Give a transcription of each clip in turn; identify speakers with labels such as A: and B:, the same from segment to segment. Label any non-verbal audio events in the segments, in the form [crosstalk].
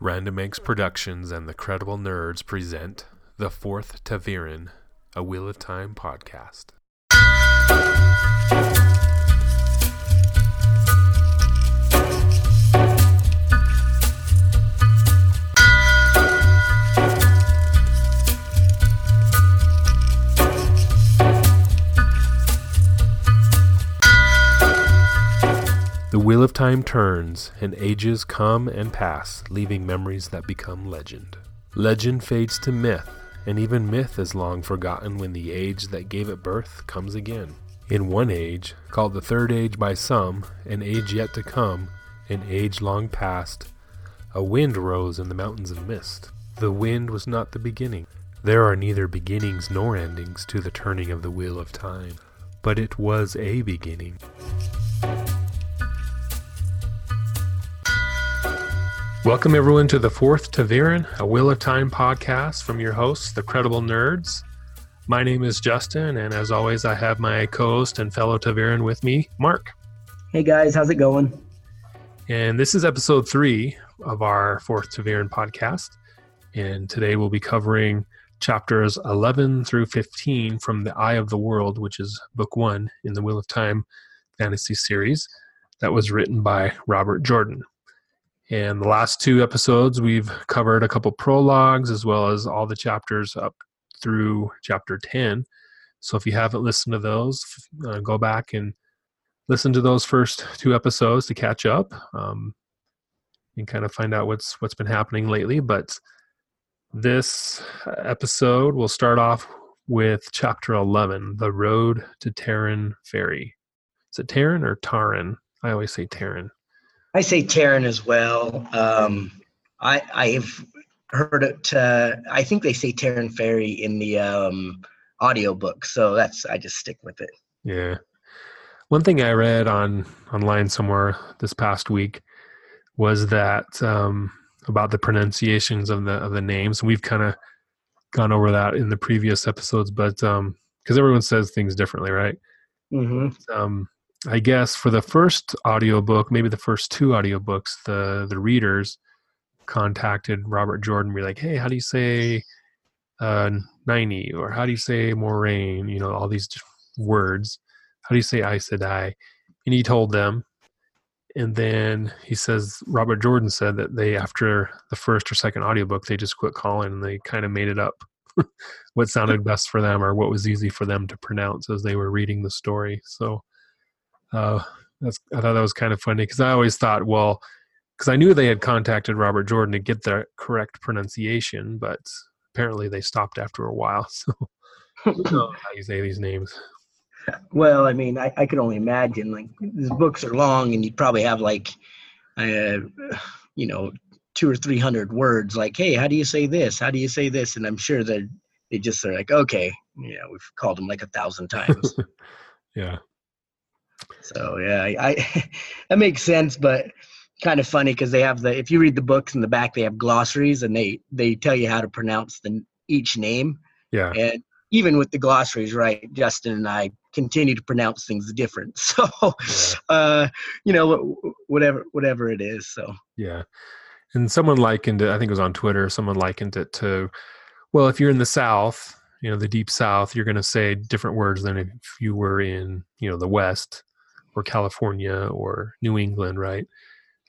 A: Random Eggs Productions and the Credible Nerds present The Fourth Ta'veren, a Wheel of Time podcast. Wheel of time turns, and ages come and pass, leaving memories that become legend. Legend fades to myth, and even myth is long forgotten when the age that gave it birth comes again. In one age, called the third age by some, an age yet to come, an age long past, a wind rose in the mountains of mist. The wind was not the beginning. There are neither beginnings nor endings to the turning of the wheel of time, but it was a beginning. Welcome, everyone, to the fourth Ta'veren, a Wheel of Time podcast from your hosts, the Credible Nerds. My name is Justin, and as always, I have my co host and fellow Ta'veren with me, Mark.
B: Hey guys, how's it going?
A: And this is episode three of our fourth Ta'veren podcast. And today we'll be covering chapters 11 through 15 from The Eye of the World, which is book one in the Wheel of Time fantasy series that was written by Robert Jordan. And the last two episodes, we've covered a couple prologues as well as all the chapters up through chapter 10. So if you haven't listened to those, uh, go back and listen to those first two episodes to catch up um, and kind of find out what's what's been happening lately. But this episode will start off with chapter 11, The Road to Terran Ferry. Is it Terran or Taran? I always say Terran.
B: I say Terran as well. Um, I I've heard it. Uh, I think they say Terran Ferry in the um, audiobook, so that's I just stick with it.
A: Yeah. One thing I read on online somewhere this past week was that um, about the pronunciations of the of the names. We've kind of gone over that in the previous episodes, but because um, everyone says things differently, right?
B: Mm-hmm.
A: Um, I guess for the first audiobook, maybe the first two audiobooks, the the readers contacted Robert Jordan, be like, "Hey, how do you say uh, 90 or how do you say Moiraine? You know, all these words. How do you say Aes Sedai?" And he told them, and then he says Robert Jordan said that they after the first or second audiobook, they just quit calling and they kind of made it up. [laughs] what sounded best for them or what was easy for them to pronounce as they were reading the story. So uh, that's I thought that was kind of funny because I always thought, well, because I knew they had contacted Robert Jordan to get the correct pronunciation, but apparently they stopped after a while. [laughs] So how you say these names.
B: Well, I mean, I, I could only imagine like these books are long, and you'd probably have like, uh, you know, two or three hundred words. Like, hey, how do you say this? How do you say this? And I'm sure that they just are like, okay, yeah, we've called them like a thousand times. [laughs]
A: yeah.
B: So yeah, I, I [laughs] that makes sense, but kind of funny because they have the if you read the books in the back they have glossaries and they they tell you how to pronounce the each name.
A: Yeah.
B: And even with the glossaries, right? Justin and I continue to pronounce things different. [laughs] So, yeah. uh, you know, whatever whatever it is. So
A: yeah. And someone likened it. I think it was on Twitter. Someone likened it to, well, if you're in the South, you know, the deep South, you're going to say different words than if you were in, you know, the West or California or New England, right?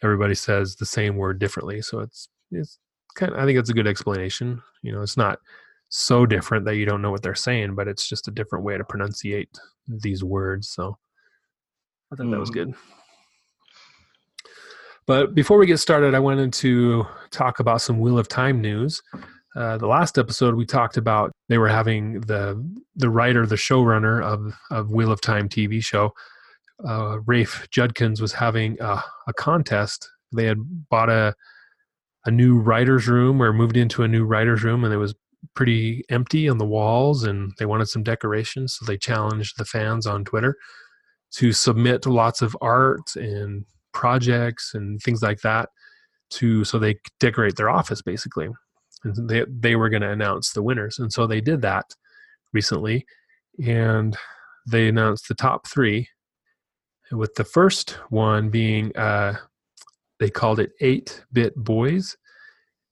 A: Everybody says the same word differently. So it's it's kind of I think it's a good explanation. You know, it's not so different that you don't know what they're saying, but it's just a different way to pronunciate these words. So I thought mm. that was mm-hmm. good. But before we get started, I wanted to talk about some Wheel of Time news. Uh, the last episode we talked about they were having the the writer, the showrunner of of Wheel of Time TV show uh, Rafe Judkins was having a, a, contest. They had bought a a new writer's room or moved into a new writer's room, and it was pretty empty on the walls, and they wanted some decorations. So they challenged the fans on Twitter to submit lots of art and projects and things like that to so they decorate their office basically. And they they were going to announce the winners, and so they did that recently, and they announced the top three with the first one being uh, they called it 8 bit boys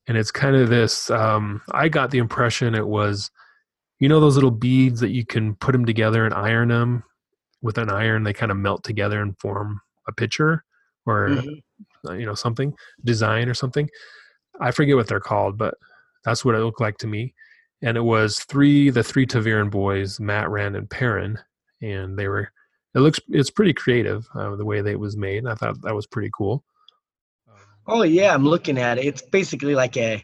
A: and it's kind of this. Um, I got the impression it was, you know, those little beads that you can put them together and iron them with an iron. They kind of melt together and form a picture or mm-hmm. you know something design or something. I forget what they're called, but that's what it looked like to me. And it was three, the three ta'veren boys, Mat, Rand, and Perrin, and they were. It looks, it's pretty creative uh, the way that it was made. I thought that was pretty cool.
B: Oh yeah, I'm looking at it. It's basically like a,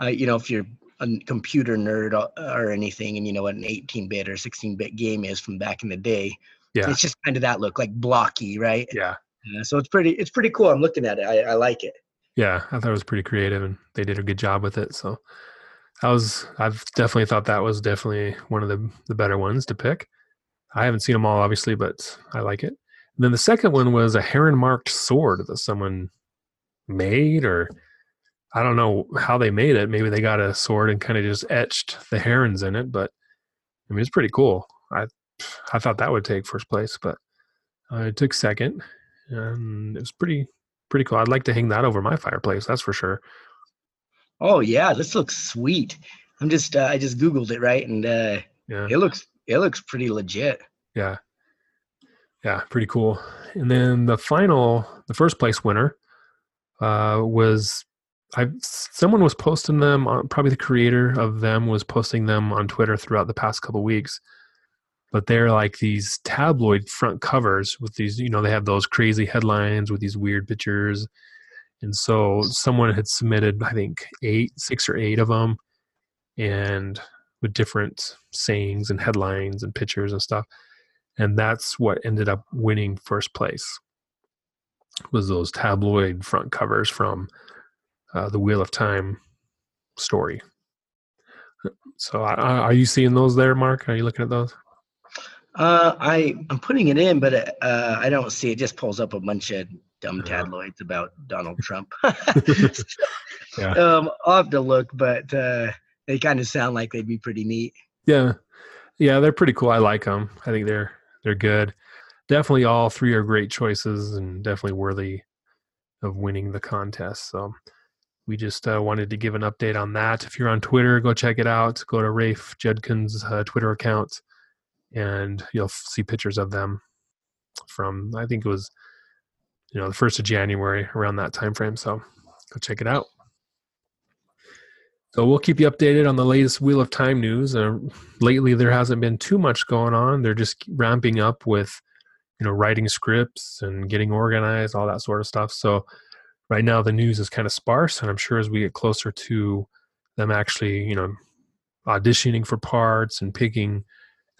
B: uh, you know, if you're a computer nerd or, or anything, and you know what an 18-bit or 16-bit game is from back in the day. Yeah, it's just kind of that look, like blocky, right?
A: Yeah.
B: Uh, so it's pretty, it's pretty cool. I'm looking at it. I, I like it.
A: Yeah, I thought it was pretty creative, and they did a good job with it. So I was, I've definitely thought that was definitely one of the the better ones to pick. I haven't seen them all, obviously, but I like it. And then the second one was a heron marked sword that someone made or I don't know how they made it. Maybe they got a sword and kind of just etched the herons in it, but I mean it's pretty cool. I I thought that would take first place, but uh, it took second, and it was pretty pretty cool. I'd like to hang that over my fireplace. That's for sure.
B: Oh yeah, this looks sweet. I'm just uh, I just googled it right, and uh, yeah, it looks it looks pretty legit.
A: Yeah, yeah, pretty cool. And then the final, the first place winner uh, was I someone was posting them on probably the creator of them was posting them on Twitter throughout the past couple weeks. But they're like these tabloid front covers with these, you know, they have those crazy headlines with these weird pictures. And so someone had submitted, I think, eight, six or eight of them, and with different sayings and headlines and pictures and stuff. And that's what ended up winning first place was those tabloid front covers from uh, the Wheel of Time story. So, uh, are you seeing those there, Mark? Are you looking at those?
B: Uh, I I'm putting it in, but uh, I don't see it. Just pulls up a bunch of dumb tabloids about Donald Trump. [laughs] [laughs] yeah. Um, I'll have to look, but uh, they kind of sound like they'd be pretty neat.
A: Yeah, yeah, they're pretty cool. I like them. I think they're they're good definitely all three are great choices and definitely worthy of winning the contest. So we just uh, wanted to give an update on that. If you're on Twitter, go check it out. Go to Rafe Judkins' uh, Twitter account, and you'll see pictures of them from I think it was you know the first of January around that time frame. So go check it out. So we'll keep you updated on the latest Wheel of Time news. Uh, lately, there hasn't been too much going on. They're just ramping up with you know writing scripts and getting organized all that sort of stuff so right now the news is kind of sparse and i'm sure as we get closer to them actually you know auditioning for parts and picking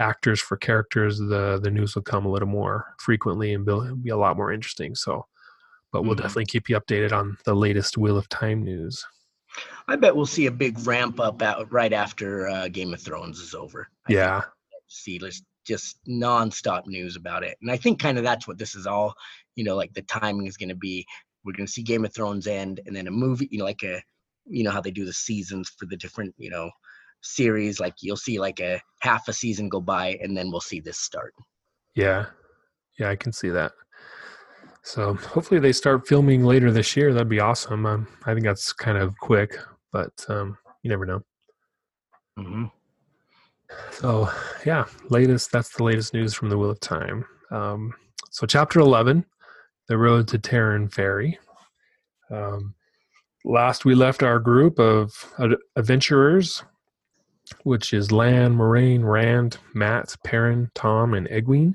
A: actors for characters the the news will come a little more frequently and be, be a lot more interesting so but we'll mm-hmm. definitely keep you updated on the latest wheel of time news
B: i bet we'll see a big ramp up out right after uh, game of thrones is over
A: I yeah
B: see let's just nonstop news about it. And I think kind of that's what this is all, you know, like the timing is going to be. We're going to see Game of Thrones end and then a movie, you know, like a, you know, how they do the seasons for the different, you know, series. Like you'll see like a half a season go by and then we'll see this start.
A: Yeah. Yeah, I can see that. So hopefully they start filming later this year. That'd be awesome. Um, I think that's kind of quick, but um, you never know. Mm-hmm. So, yeah, latest. That's the latest news from the Wheel of Time. Um, so, chapter eleven, the road to Taren Ferry. Um, last we left our group of adventurers, which is Lan, Moiraine, Rand, Mat, Perrin, Tom, and Egwene,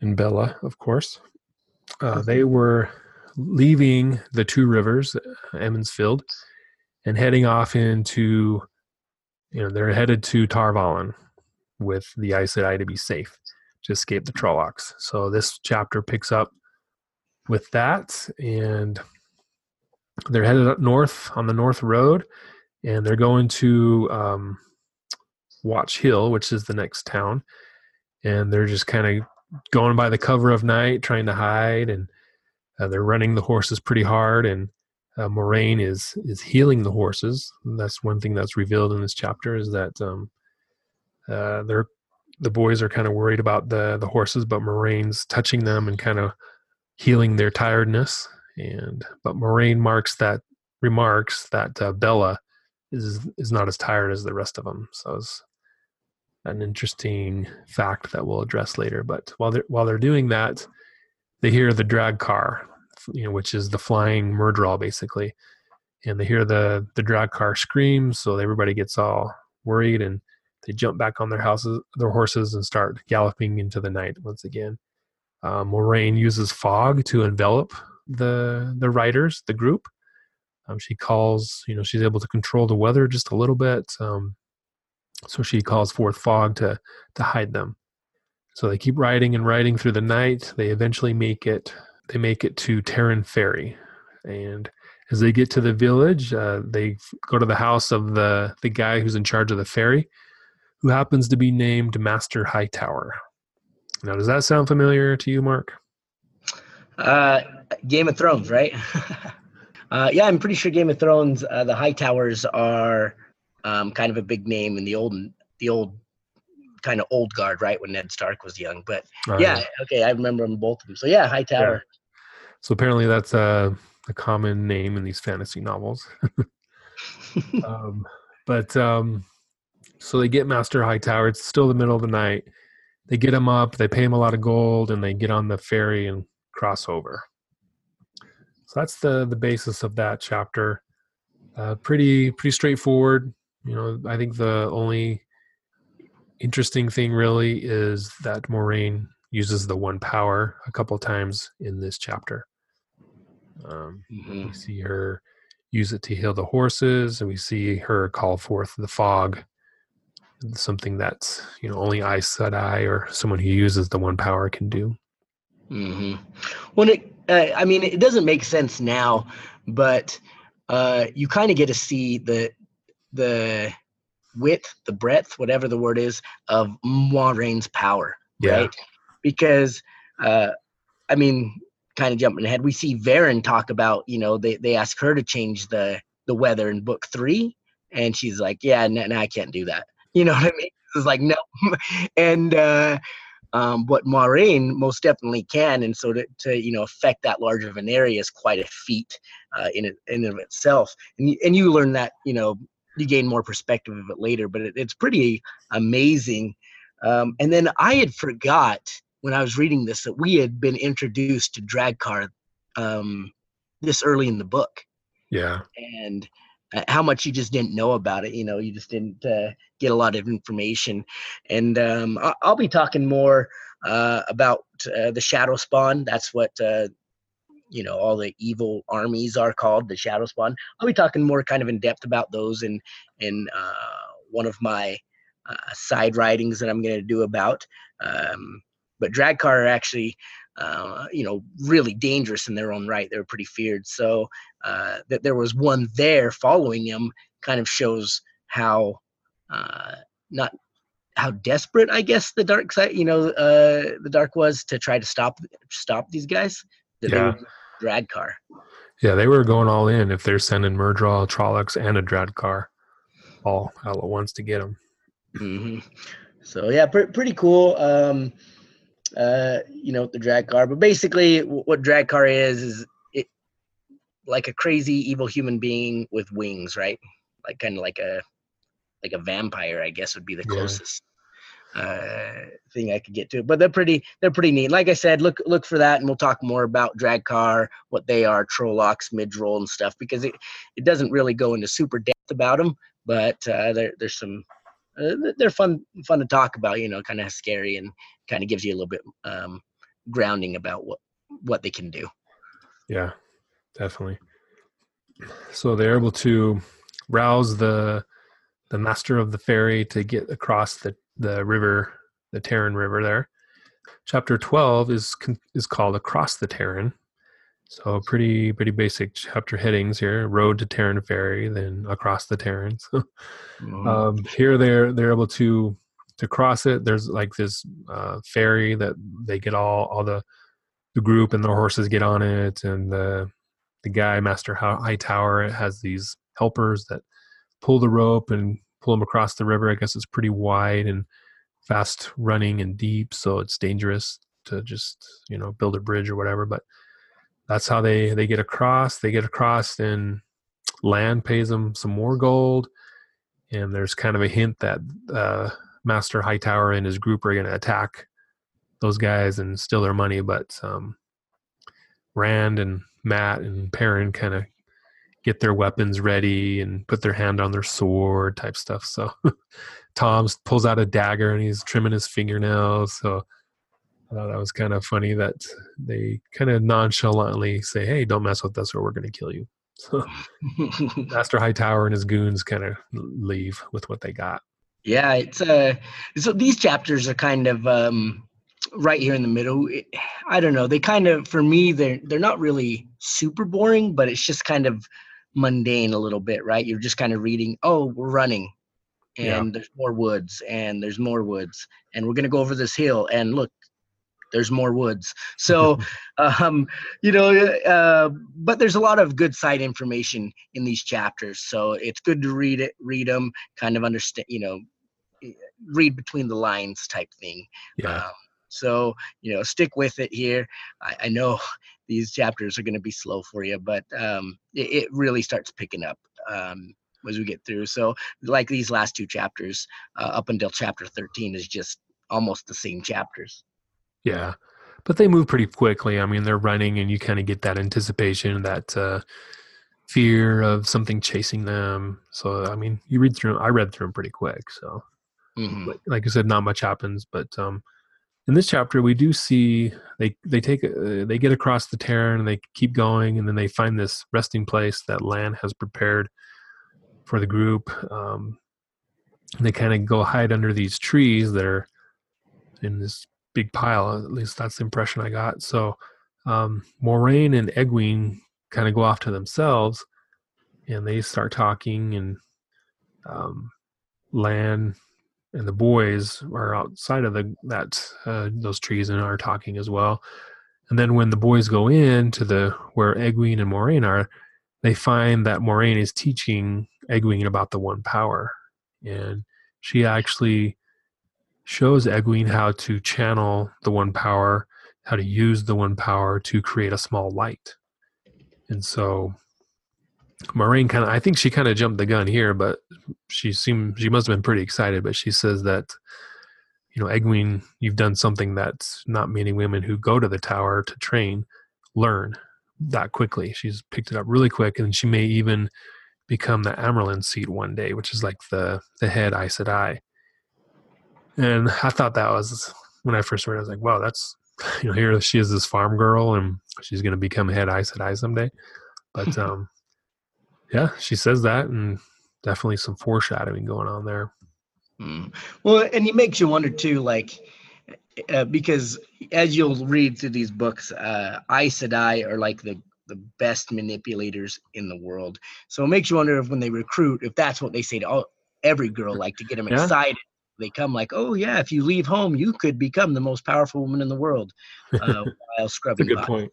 A: and Bella, of course. Uh, they were leaving the two rivers, Emond's Field, and heading off into you know they're headed to Tar Valon with the Aes Sedai to be safe to escape the Trollocs. So this chapter picks up with that, and they're headed up north on the North Road, and they're going to um, Watch Hill, which is the next town, and they're just kind of going by the cover of night, trying to hide, and uh, they're running the horses pretty hard, and uh, Moiraine is is healing the horses. That's one thing that's revealed in this chapter is that um, uh, they're the boys are kind of worried about the the horses, but Moiraine's touching them and kind of healing their tiredness. And but Moiraine marks that remarks that uh, Bella is is not as tired as the rest of them. So it's an interesting fact that we'll address later. But while they're while they're doing that, they hear the Draghkar, you know, which is the flying Myrddraal basically, and they hear the the Draghkar scream. So everybody gets all worried and they jump back on their houses, their horses, and start galloping into the night once again. Um, Moiraine uses fog to envelop the the riders, the group. Um, she calls, you know, she's able to control the weather just a little bit. Um, so she calls forth fog to to hide them. So they keep riding and riding through the night. They eventually make it. They make it to Taren Ferry, and as they get to the village, uh, they go to the house of the the guy who's in charge of the ferry, who happens to be named Master Hightower. Now, does that sound familiar to you, Mark?
B: Uh, Game of Thrones, right? [laughs] uh, yeah, I'm pretty sure Game of Thrones. Uh, the Hightowers are um, kind of a big name in the old, the old, kind of old guard, right? When Ned Stark was young. But uh, yeah, okay, I remember them both of them. So yeah, Hightower. Yeah.
A: So apparently, that's a, a common name in these fantasy novels. [laughs] um, but um, so they get Master Hightower. It's still the middle of the night. They get him up. They pay him a lot of gold, and they get on the ferry and cross over. So that's the the basis of that chapter. Uh, pretty pretty straightforward. You know, I think the only interesting thing really is that Moiraine uses the one power a couple times in this chapter. Um, mm-hmm. We see her use it to heal the horses, and we see her call forth the fog something that's you know only Aes Sedai or someone who uses the one power can do.
B: Mm-hmm. Well, it, uh, I mean, it doesn't make sense now, but uh, you kind of get to see the the width, the breadth, whatever the word is, of Moiraine's power, yeah. right? Because, uh, I mean, kind of jumping ahead, we see Verin talk about, you know, they they ask her to change the the weather in book three, and she's like, yeah, no, no I can't do that. You know [laughs] what I mean? It's like no, [laughs] and uh, um, what Moiraine most definitely can, and so to, to you know affect that large of an area is quite a feat uh, in it, in of itself. And you, and you learn that you know you gain more perspective of it later, but it, it's pretty amazing. Um, and then I had forgot when I was reading this that we had been introduced to Draghkar um, this early in the book.
A: Yeah.
B: And uh, how much you just didn't know about it. You know, you just didn't uh, get a lot of information. And um, I'll be talking more uh, about uh, the Shadow Spawn. That's what uh, you know all the evil armies are called, the Shadow Spawn. I'll be talking more kind of in depth about those in in uh, one of my uh, side writings that I'm going to do about. Um, but Draghkar are actually uh, you know, really dangerous in their own right. They were pretty feared. So uh, that there was one there following him kind of shows how uh, not how desperate I guess the dark side, you know, uh, the dark was to try to stop stop these guys. That yeah. Draghkar.
A: Yeah, they were going all in if they're sending Myrddraal, Trollocs, and a Draghkar all all at once to get them.
B: Mm-hmm. So yeah, pr- pretty cool. Um, uh, you know, the Draghkar, But basically, what Draghkar is is it like a crazy evil human being with wings, right? Like kind of like a like a vampire, I guess would be the closest. Uh, thing I could get to. But they're pretty they're pretty neat. Like I said, look look for that, and we'll talk more about Draghkar, what they are, Trollocs, Myrddraal, and stuff, because it it doesn't really go into super depth about them, but uh, there, there's some uh, they're fun fun to talk about. You know, kind of scary and kind of gives you a little bit um, grounding about what what they can do.
A: Yeah, definitely. So they're able to rouse the the master of the ferry to get across the the river, the Taren River. There, chapter twelve is is called "Across the Taren." So pretty pretty basic chapter headings here: road to Taren Ferry, then across the Taren. So, [laughs] mm-hmm. um, here they're they're able to to cross it. There's like this uh, ferry that they get all all the the group and the horses get on it, and the the guy Master How Hightower has these helpers that pull the rope and pull them across the river. I guess it's pretty wide and fast running and deep, so it's dangerous to just you know build a bridge or whatever. But that's how they they get across. They get across and Lan pays them some more gold, and there's kind of a hint that uh, Master Hightower and his group are going to attack those guys and steal their money. But um, Rand and Mat and Perrin kind of get their weapons ready and put their hand on their sword type stuff. So [laughs] Tom pulls out a dagger and he's trimming his fingernails. So I thought that was kind of funny that they kind of nonchalantly say, "Hey, don't mess with us, or we're going to kill you." So [laughs] Master Hightower and his goons kind of leave with what they got.
B: Yeah, it's uh, so these chapters are kind of um, right here in the middle. I don't know. They kind of, for me, they're they're not really super boring, but it's just kind of mundane a little bit, right? You're just kind of reading. Oh, we're running, and yeah. there's more woods, and there's more woods, and we're gonna go over this hill, and look, there's more woods. So, [laughs] um, you know, uh, but there's a lot of good side information in these chapters. So it's good to read it, read them, kind of understand, you know, read between the lines type thing.
A: Yeah. Um,
B: so, you know, stick with it here. I, I know [laughs] these chapters are going to be slow for you, but um, it, it, really starts picking up um, as we get through. So, like these last two chapters, uh, up until chapter 13, is just almost the same chapters.
A: Yeah. But they move pretty quickly. I mean, they're running, and you kind of get that anticipation, that uh, fear of something chasing them. So, I mean, you read through. I read through them pretty quick. So, mm-hmm. like, like I said, not much happens, but um, in this chapter we do see they they take uh, they get across the Taren and they keep going and then they find this resting place that Lan has prepared for the group. Um, they kind of go hide under these trees that are in this big pile at least that's the impression i got. So um, moiraine and egwene kind of go off to themselves and they start talking and um, Lan and the boys are outside of the that uh, those trees and are talking as well. And then when the boys go in to the where Egwene and Moiraine are, they find that Moiraine is teaching Egwene about the One Power, and she actually shows Egwene how to channel the One Power, how to use the One Power to create a small light. And so Moiraine kind of, I think she kind of jumped the gun here, but she seemed, she must have been pretty excited. But she says that, you know, Egwene, you've done something that's not many women who go to the tower to train learn that quickly. She's picked it up really quick, and she may even become the Amyrlin seat one day, which is like the the head Aes Sedai. And I thought that was when I first read. it, I was like, wow, that's [laughs] you know, here she is, this farm girl, and she's going to become head Aes Sedai someday. But [laughs] um, yeah, she says that, and definitely some foreshadowing going on there.
B: Mm. Well, and it makes you wonder too, like uh, because as you'll read through these books, uh, Aes Sedai are like the the best manipulators in the world. So it makes you wonder if when they recruit, if that's what they say to all, every girl, like to get them yeah. excited. They come like, oh yeah, if you leave home, you could become the most powerful woman in the world [laughs] uh, while scrubbing.
A: That's a good by. point.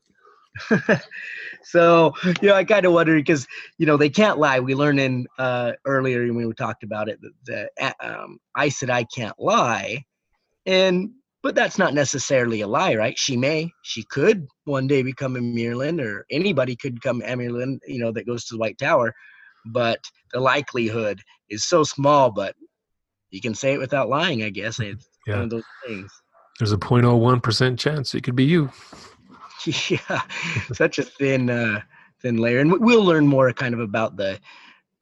A: [laughs]
B: so you know i kind of wonder because you know they can't lie. We learned in uh earlier when we talked about it that, that um, i said i can't lie and but that's not necessarily a lie right? She may she could one day become a Amyrlin or anybody could become Amyrlin you know that goes to the white tower but the likelihood is so small but you can say it without lying i guess. It's yeah. one of those things.
A: There's a 0.01% chance it could be you [laughs]
B: yeah, such a thin uh, thin layer, and we'll learn more kind of about the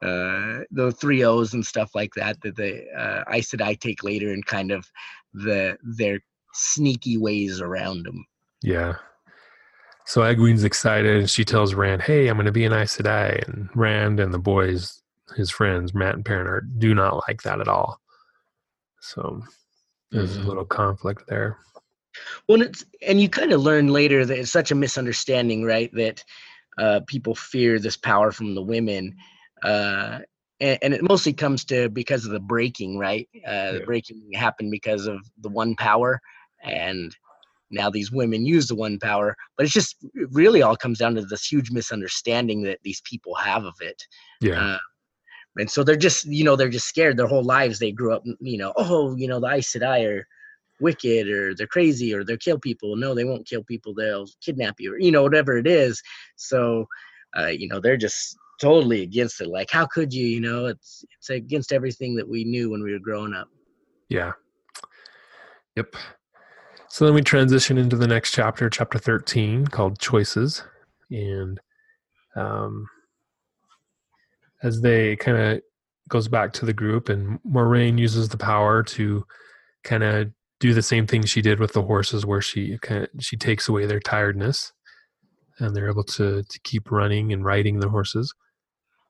B: uh, the three Oaths and stuff like that that the uh, Aes Sedai take later, and kind of the their sneaky ways around them.
A: Yeah. So Egwene's excited, and she tells Rand, "Hey, I'm going to be an Aes Sedai," and Rand and the boys, his friends Mat and Perrin, are, do not like that at all. So there's mm-hmm. a little conflict there.
B: Well, it's and you kind of learn later that it's such a misunderstanding, right? That uh, people fear this power from the women, uh, and, and, it mostly comes to because of the breaking, right? Uh, yeah. The breaking happened because of the one power, and now these women use the one power. But it's just it really all comes down to this huge misunderstanding that these people have of it.
A: Yeah. Uh,
B: and so they're just, you know, they're just scared. Their whole lives they grew up, you know, oh, you know, the Aes Sedai are wicked or they're crazy or they'll kill people. No, they won't kill people. They'll kidnap you or, you know, whatever it is. So, uh, you know, they're just totally against it. Like, how could you? You know, it's it's against everything that we knew when we were growing up.
A: Yeah. Yep. So then we transition into the next chapter, chapter 13, called Choices. And um, as they kind of goes back to the group, and Moiraine uses the power to kind of do the same thing she did with the horses, where she kind of she takes away their tiredness, and they're able to to keep running and riding the horses.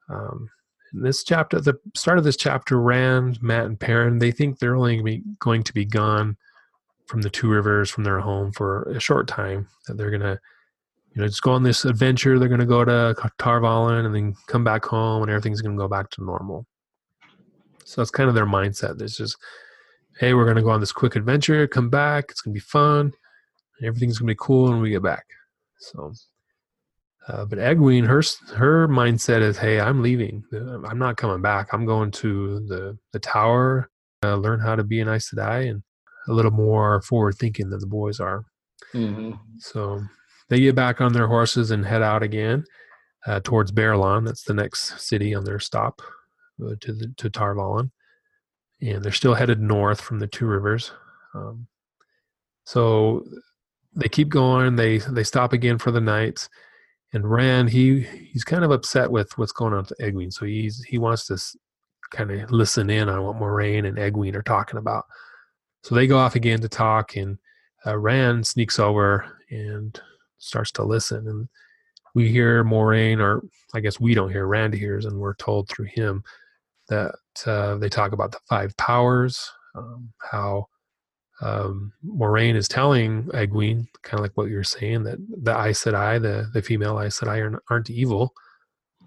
A: Um, in this chapter, the start of this chapter, Rand, Mat, and Perrin, they think they're only going to be going to be gone from the two rivers from their home for a short time. That they're gonna, you know, just go on this adventure. They're gonna go to Tar Valon and then come back home, and everything's gonna go back to normal. So that's kind of their mindset. It's just, hey, we're gonna go on this quick adventure, come back, it's gonna be fun, everything's gonna be cool when we get back. So uh, but Egwene, her her mindset is, "Hey, I'm leaving. Uh, I'm not coming back. I'm going to the the tower, uh, learn how to be an Aes Sedai, and a little more forward thinking than the boys are." Mm-hmm. So they get back on their horses and head out again uh, towards Baerlon. That's the next city on their stop uh, to the, to Tar Valon, and they're still headed north from the two rivers. Um, so they keep going. They they stop again for the night and Rand he he's kind of upset with what's going on to Egwene, so he's he wants to kind of listen in on what Moiraine and Egwene are talking about. So they go off again to talk, and uh, Rand sneaks over and starts to listen, and we hear Moiraine, or I guess we don't hear, Rand hears, and we're told through him that uh, they talk about the five powers, um, how um, Moiraine is telling Egwene, kind of like what you're saying, that the Aes Sedai, the the female Aes Sedai, aren't, aren't evil.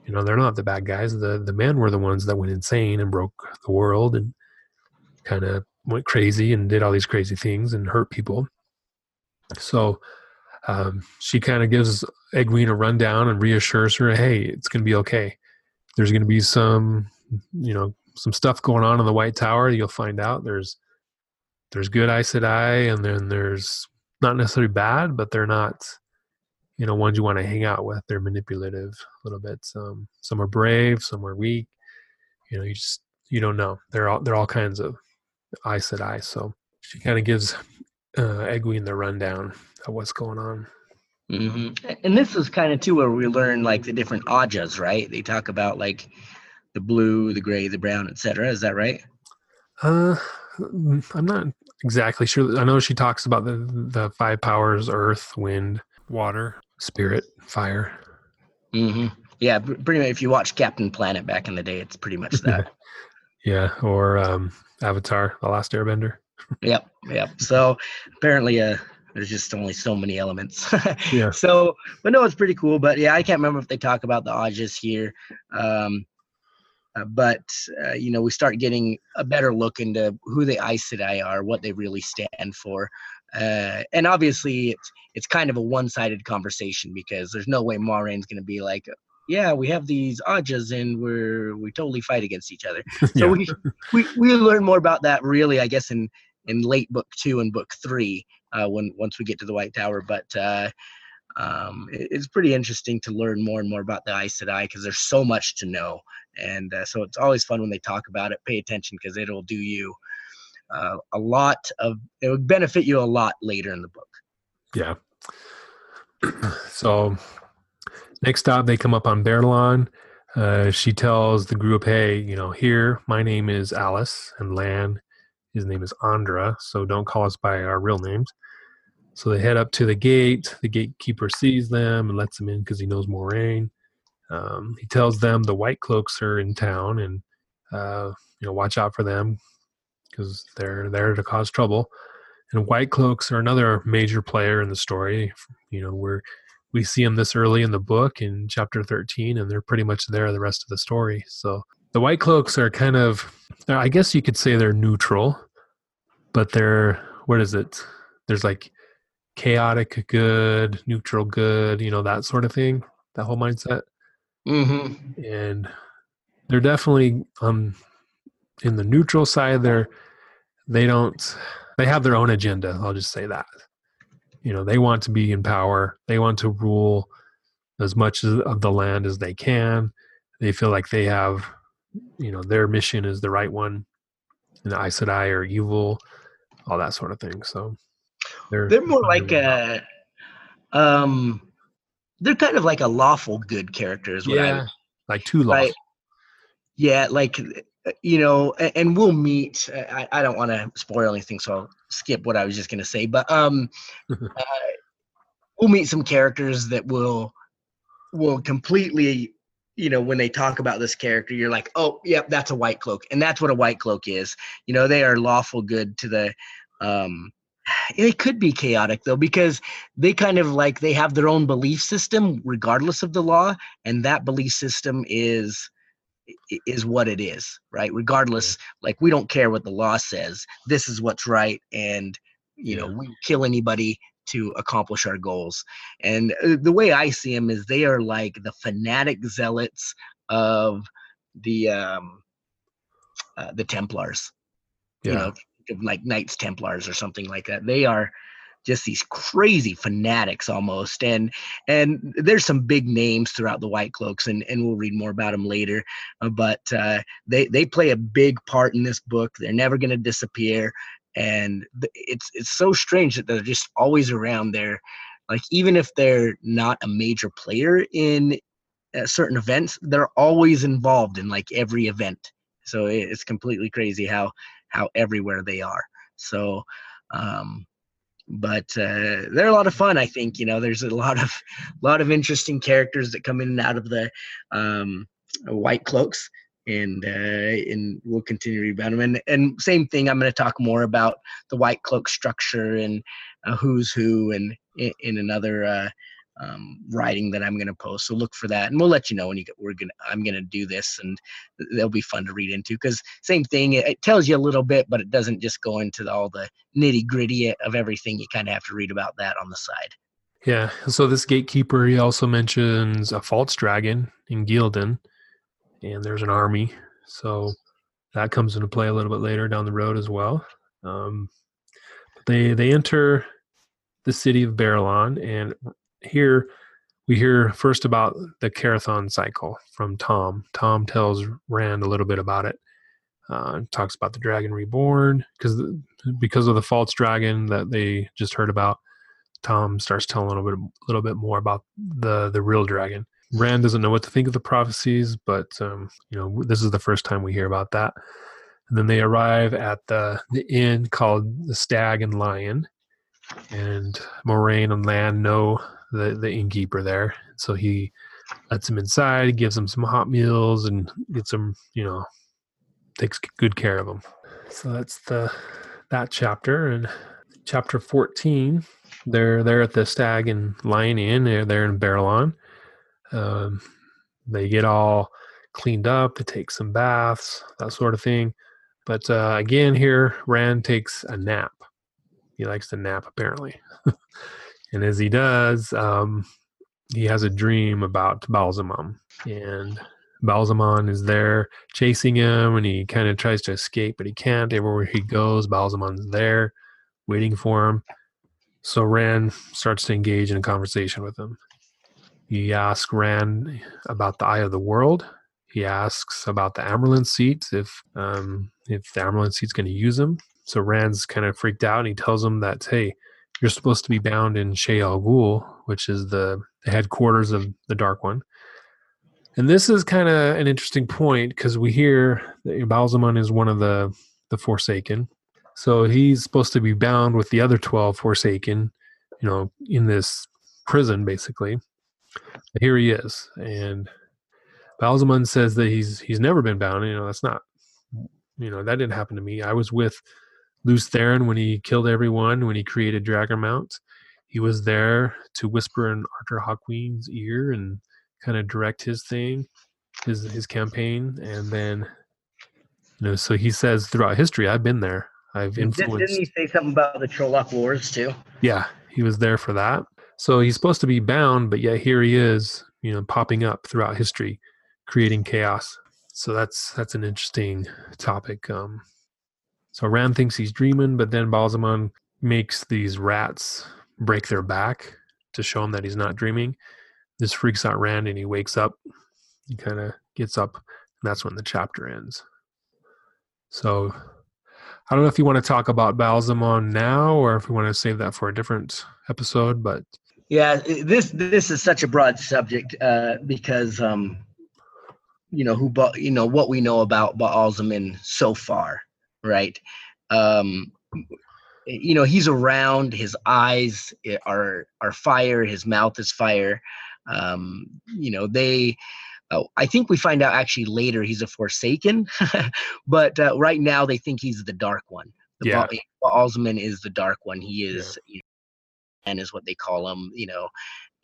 A: You know, they're not the bad guys. The the men were the ones that went insane and broke the world and kind of went crazy and did all these crazy things and hurt people. So um, she kind of gives Egwene a rundown and reassures her, "Hey, it's going to be okay. There's going to be some, you know, some stuff going on in the White Tower. You'll find out. There's there's good Aes Sedai, and then there's not necessarily bad, but they're not, you know, ones you want to hang out with. They're manipulative a little bit. Some some are brave, some are weak. You know, you just you don't know. They're all they're all kinds of Aes Sedai. So she kind of gives uh, Egwene the rundown of what's going on.
B: Mm-hmm. And this is kind of too where we learn like the different Ajahs, right? They talk about like the blue, the gray, the brown, etc. Is that right?
A: Uh, I'm not exactly sure. I know she talks about the the five powers: earth, wind, water, spirit, fire.
B: Mm-hmm. Yeah, pretty much. If you watch Captain Planet back in the day, it's pretty much that. [laughs]
A: yeah, or um, Avatar: The Last Airbender. [laughs]
B: yep, yep. So apparently, uh, there's just only so many elements. [laughs] yeah. So, but no, it's pretty cool. But yeah, I can't remember if they talk about the Ajahs here. Um, uh, but uh, you know, we start getting a better look into who the Aes Sedai are, what they really stand for, uh, and obviously it's it's kind of a one-sided conversation because there's no way Moiraine's going to be like, yeah, we have these Ajahs and we're we totally fight against each other. [laughs] So we, we we learn more about that really, I guess, in in late book two and book three uh, when once we get to the White Tower, but. Um, it's pretty interesting to learn more and more about the Aes Sedai because there's so much to know and uh, so it's always fun when they talk about it pay attention because it'll do you uh, a lot of it would benefit you a lot later in the book
A: yeah [clears throat] so next stop they come up on Baerlon. Uh, she tells the group, "Hey, you know, here my name is Alys, and Lan, his name is Andra. So don't call us by our real names." So they head up to the gate. The gatekeeper sees them and lets them in because he knows Moiraine. Um, he tells them the white cloaks are in town and uh, you know watch out for them because they're there to cause trouble. And white cloaks are another major player in the story. You know where we see them this early in the book in chapter 13, and they're pretty much there the rest of the story. So the white cloaks are kind of, I guess you could say they're neutral, but they're what is it? There's like chaotic good, neutral good, you know that sort of thing. That whole mindset. Mm-hmm. And they're definitely um in the neutral side. They're they don't they have their own agenda. I'll just say that. You know, they want to be in power. They want to rule as much of the land as they can. they feel like they have, you know, their mission is the right one, and the Aes Sedai are evil, all that sort of thing. So
B: they're they're more like a, um, they're kind of like a lawful good characters.
A: Yeah, like two lawful. Like,
B: yeah, like you know, and we'll meet. I, I don't want to spoil anything, so I'll skip what I was just going to say. But um, [laughs] uh, we'll meet some characters that will will completely, you know, when they talk about this character, you're like, oh, yep, that's a white cloak, and that's what a white cloak is. You know, they are lawful good to the. Um, it could be chaotic though because they kind of like they have their own belief system regardless of the law and that belief system is is what it is, right? Regardless, like we don't care what the law says. This is what's right, and you know we kill anybody to accomplish our goals. And uh, the way I see them is they are like the fanatic zealots of the um, uh, the Templars. Yeah. You know, like Knights Templars or something like that. They are just these crazy fanatics almost and and there's some big names throughout the white cloaks and and we'll read more about them later uh, but uh, they they play a big part in this book. They're never going to disappear and it's it's so strange that they're just always around there. Like even if they're not a major player in uh, certain events they're always involved in like every event. So it's completely crazy how how everywhere they are so um but uh, they're a lot of fun. I think you know there's a lot of [laughs] lot of interesting characters that come in and out of the um, white cloaks, and uh, and we'll continue to about them. And and same thing, I'm going to talk more about the white cloak structure and uh, who's who, and in, in another uh, um, writing that I'm going to post. So look for that, and we'll let you know when you get, we're going. to I'm going to do this, and they'll be fun to read into. Because same thing, it, it, tells you a little bit, but it doesn't just go into the, all the nitty gritty of everything. You kind of have to read about that on the side.
A: Yeah. So this gatekeeper, he also mentions a false dragon in Ghealdan, and there's an army. So that comes into play a little bit later down the road as well. Um, they they enter the city of Baerlon, and here we hear first about the Karaethon cycle from Tom. Tom tells Rand a little bit about it. Uh, talks about the dragon reborn because because of the false dragon that they just heard about. Tom starts telling a little bit, a little bit more about the the real dragon. Rand doesn't know what to think of the prophecies, but um, you know this is the first time we hear about that. And then they arrive at the the inn called the Stag and Lion, and Moiraine and Lan know the the innkeeper there. So he lets him inside, gives him some hot meals, and gets him, you know, takes good care of him. So that's the that chapter and chapter fourteen. They're they're at the Stag and Lion Inn. They're there in Baerlon. Um, they get all cleaned up. They take some baths, that sort of thing. But uh, again, here Rand takes a nap. He likes to nap apparently. [laughs] And as he does, um, he has a dream about Ba'alzamon. And Ba'alzamon is there chasing him, and he kind of tries to escape, but he can't. Everywhere he goes, Ba'alzamon's there waiting for him. So Rand starts to engage in a conversation with him. He asks Rand about the Eye of the World. He asks about the Amyrlin seats, if um, if the Amyrlin seat's going to use them. So Rand's kind of freaked out, and he tells him that, hey, you're supposed to be bound in Shayol Ghul, which is the, the headquarters of the Dark One. And this is kind of an interesting point because we hear that Ba'alzamon is one of the, the Forsaken. So he's supposed to be bound with the other 12 Forsaken, you know, in this prison, basically. But here he is. And Ba'alzamon says that he's he's never been bound. You know, that's not, you know, that didn't happen to me. I was with Lews Therin when he killed everyone, when he created Dragonmount. He was there to whisper in Arthur Hawkwing's ear and kind of direct his thing, his his campaign, and then you know, so he says throughout history, I've been there. I've influenced.
B: Didn't he say something about the Trolloc Wars too?
A: Yeah, he was there for that. So he's supposed to be bound, but yet here he is, you know, popping up throughout history, creating chaos. So that's that's an interesting topic. Um, so Rand thinks he's dreaming, but then Ba'alzamon makes these rats break their back to show him that he's not dreaming. This freaks out Rand and he wakes up. He kind of gets up, and that's when the chapter ends. So I don't know if you want to talk about Ba'alzamon now or if we want to save that for a different episode, but
B: yeah, this this is such a broad subject uh, because um, you know who you know what we know about Ba'alzamon so far, right? Um, you know he's around. His eyes are are fire. His mouth is fire. Um, you know they. Uh, I think we find out actually later he's a Forsaken, [laughs] but uh, right now they think he's the Dark One. The
A: yeah.
B: Ba'alzamon is the Dark One. He is. Yeah. You know, and is what they call him, you know,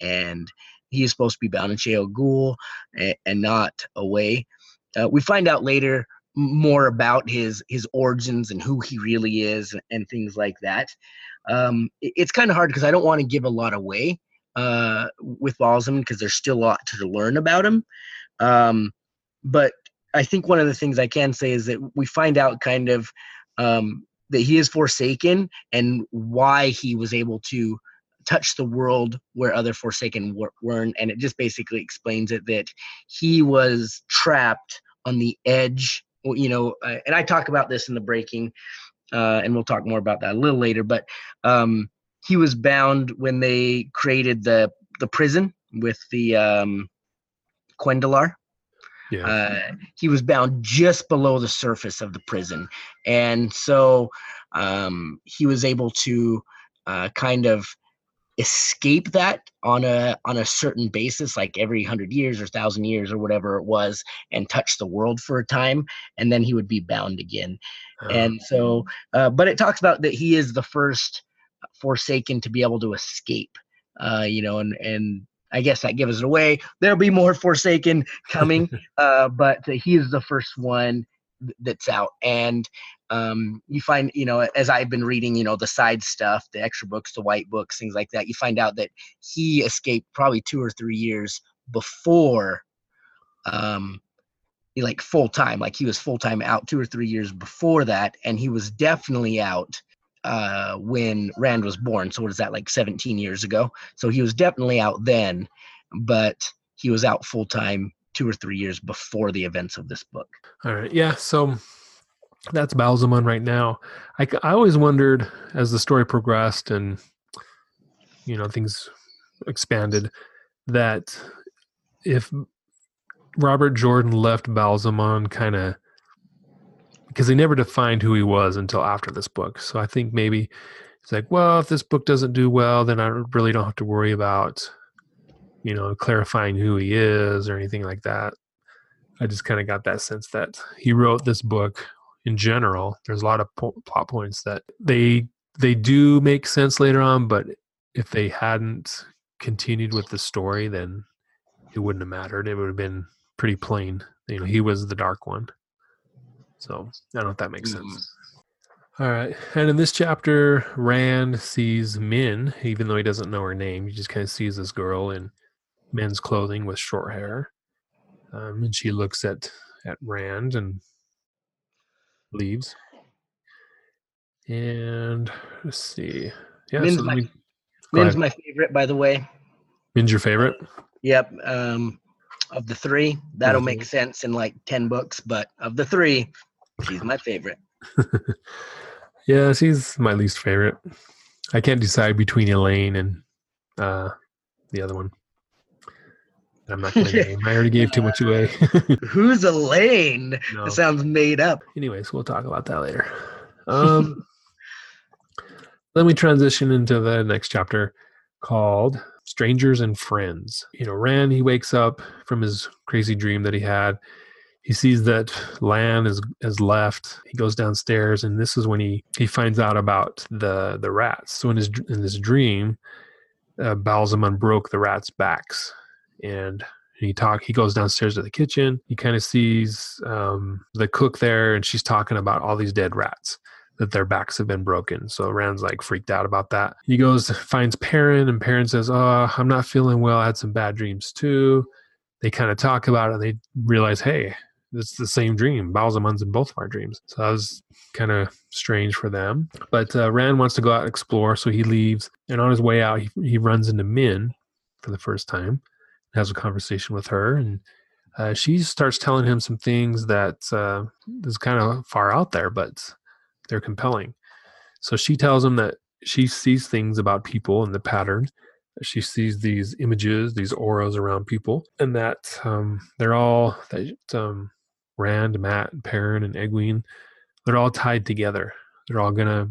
B: and he is supposed to be bound in Shayol Ghul and, and, not away. Uh, we find out later more about his his origins and who he really is and, things like that. Um, it, it's kind of hard because I don't want to give a lot away uh, with Ba'alzamon because there's still a lot to learn about him. Um, but I think one of the things I can say is that we find out kind of um, that he is forsaken and why he was able to touch the world where other Forsaken weren't. And it just basically explains it that he was trapped on the edge, you know, uh, and I talk about this in the breaking, uh, and we'll talk more about that a little later, but um, he was bound when they created the, the prison with the um, cuendillar.
A: Yeah.
B: Uh, he was bound just below the surface of the prison. And so um, he was able to uh, kind of escape that on a on a certain basis like every 100 years or 1000 years or whatever it was and touch the world for a time and then he would be bound again oh. and so uh, but it talks about that he is the first forsaken to be able to escape uh, you know and and I guess that gives it away. There'll be more Forsaken coming, [laughs] uh, but he is the first one that's out. And um, you find, you know, as I've been reading, you know, the side stuff, the extra books, the white books, things like that, you find out that he escaped probably two or three years before, um, like full time, like he was full time out two or three years before that, and he was definitely out uh, when Rand was born. So what is that, like 17 years ago? So he was definitely out then, but he was out full time two or three years before the events of this book.
A: All right, yeah. So that's Ba'alzamon right now. I, I always wondered as the story progressed and you know things expanded that if Robert Jordan left Ba'alzamon kind of because they never defined who he was until after this book. So I think maybe it's like, well, if this book doesn't do well, then I really don't have to worry about you know clarifying who he is or anything like that. I just kind of got that sense that he wrote this book in general. There's a lot of po- plot points that they they do make sense later on, but if they hadn't continued with the story, then it wouldn't have mattered. It would have been pretty plain. You know, he was the dark one. So I don't know if that makes mm-hmm. sense. All right. And in this chapter, Rand sees Min, even though he doesn't know her name. He just kind of sees this girl in men's clothing with short hair. Um, and she looks at, at Rand and leaves. And let's see. Yeah,
B: Min's, so my, we, Min's my favorite, by the way.
A: Min's your favorite?
B: Yep. Um, of the three, that'll make sense in like 10 books, but of the three, she's my favorite. [laughs]
A: yeah, she's my least favorite. I can't decide between Elayne and uh, the other one. I'm not going to name. I already gave too much away. [laughs]
B: Who's Elayne? No. That sounds made up.
A: Anyways, we'll talk about that later. Um, [laughs] then we transition into the next chapter called Strangers and Friends. You know, Rand, he wakes up from his crazy dream that he had. He sees that Lan is has left. He goes downstairs, and this is when he he finds out about the the rats. So in his in his dream, uh, Ba'alzamon broke the rats' backs, and he talk he goes downstairs to the kitchen. He kind of sees um, the cook there and she's talking about all these dead rats that their backs have been broken. So rand's like freaked out about that. He goes finds perrin and perrin says oh i'm not feeling well. I had some bad dreams too. They kind of talk about it and they realize hey it's the same dream. Ba'alzamon's in both of our dreams. So that was kind of strange for them. But uh, rand wants to go out and explore so he leaves. And on his way out he, he runs into min for the first time has a conversation with her and uh, she starts telling him some things that uh, is kind of far out there, but they're compelling. So she tells him that she sees things about people and the pattern. She sees these images, these auras around people, and that um, they're all that um, Rand, Mat, Perrin, and Egwene, they're all tied together. They're all gonna,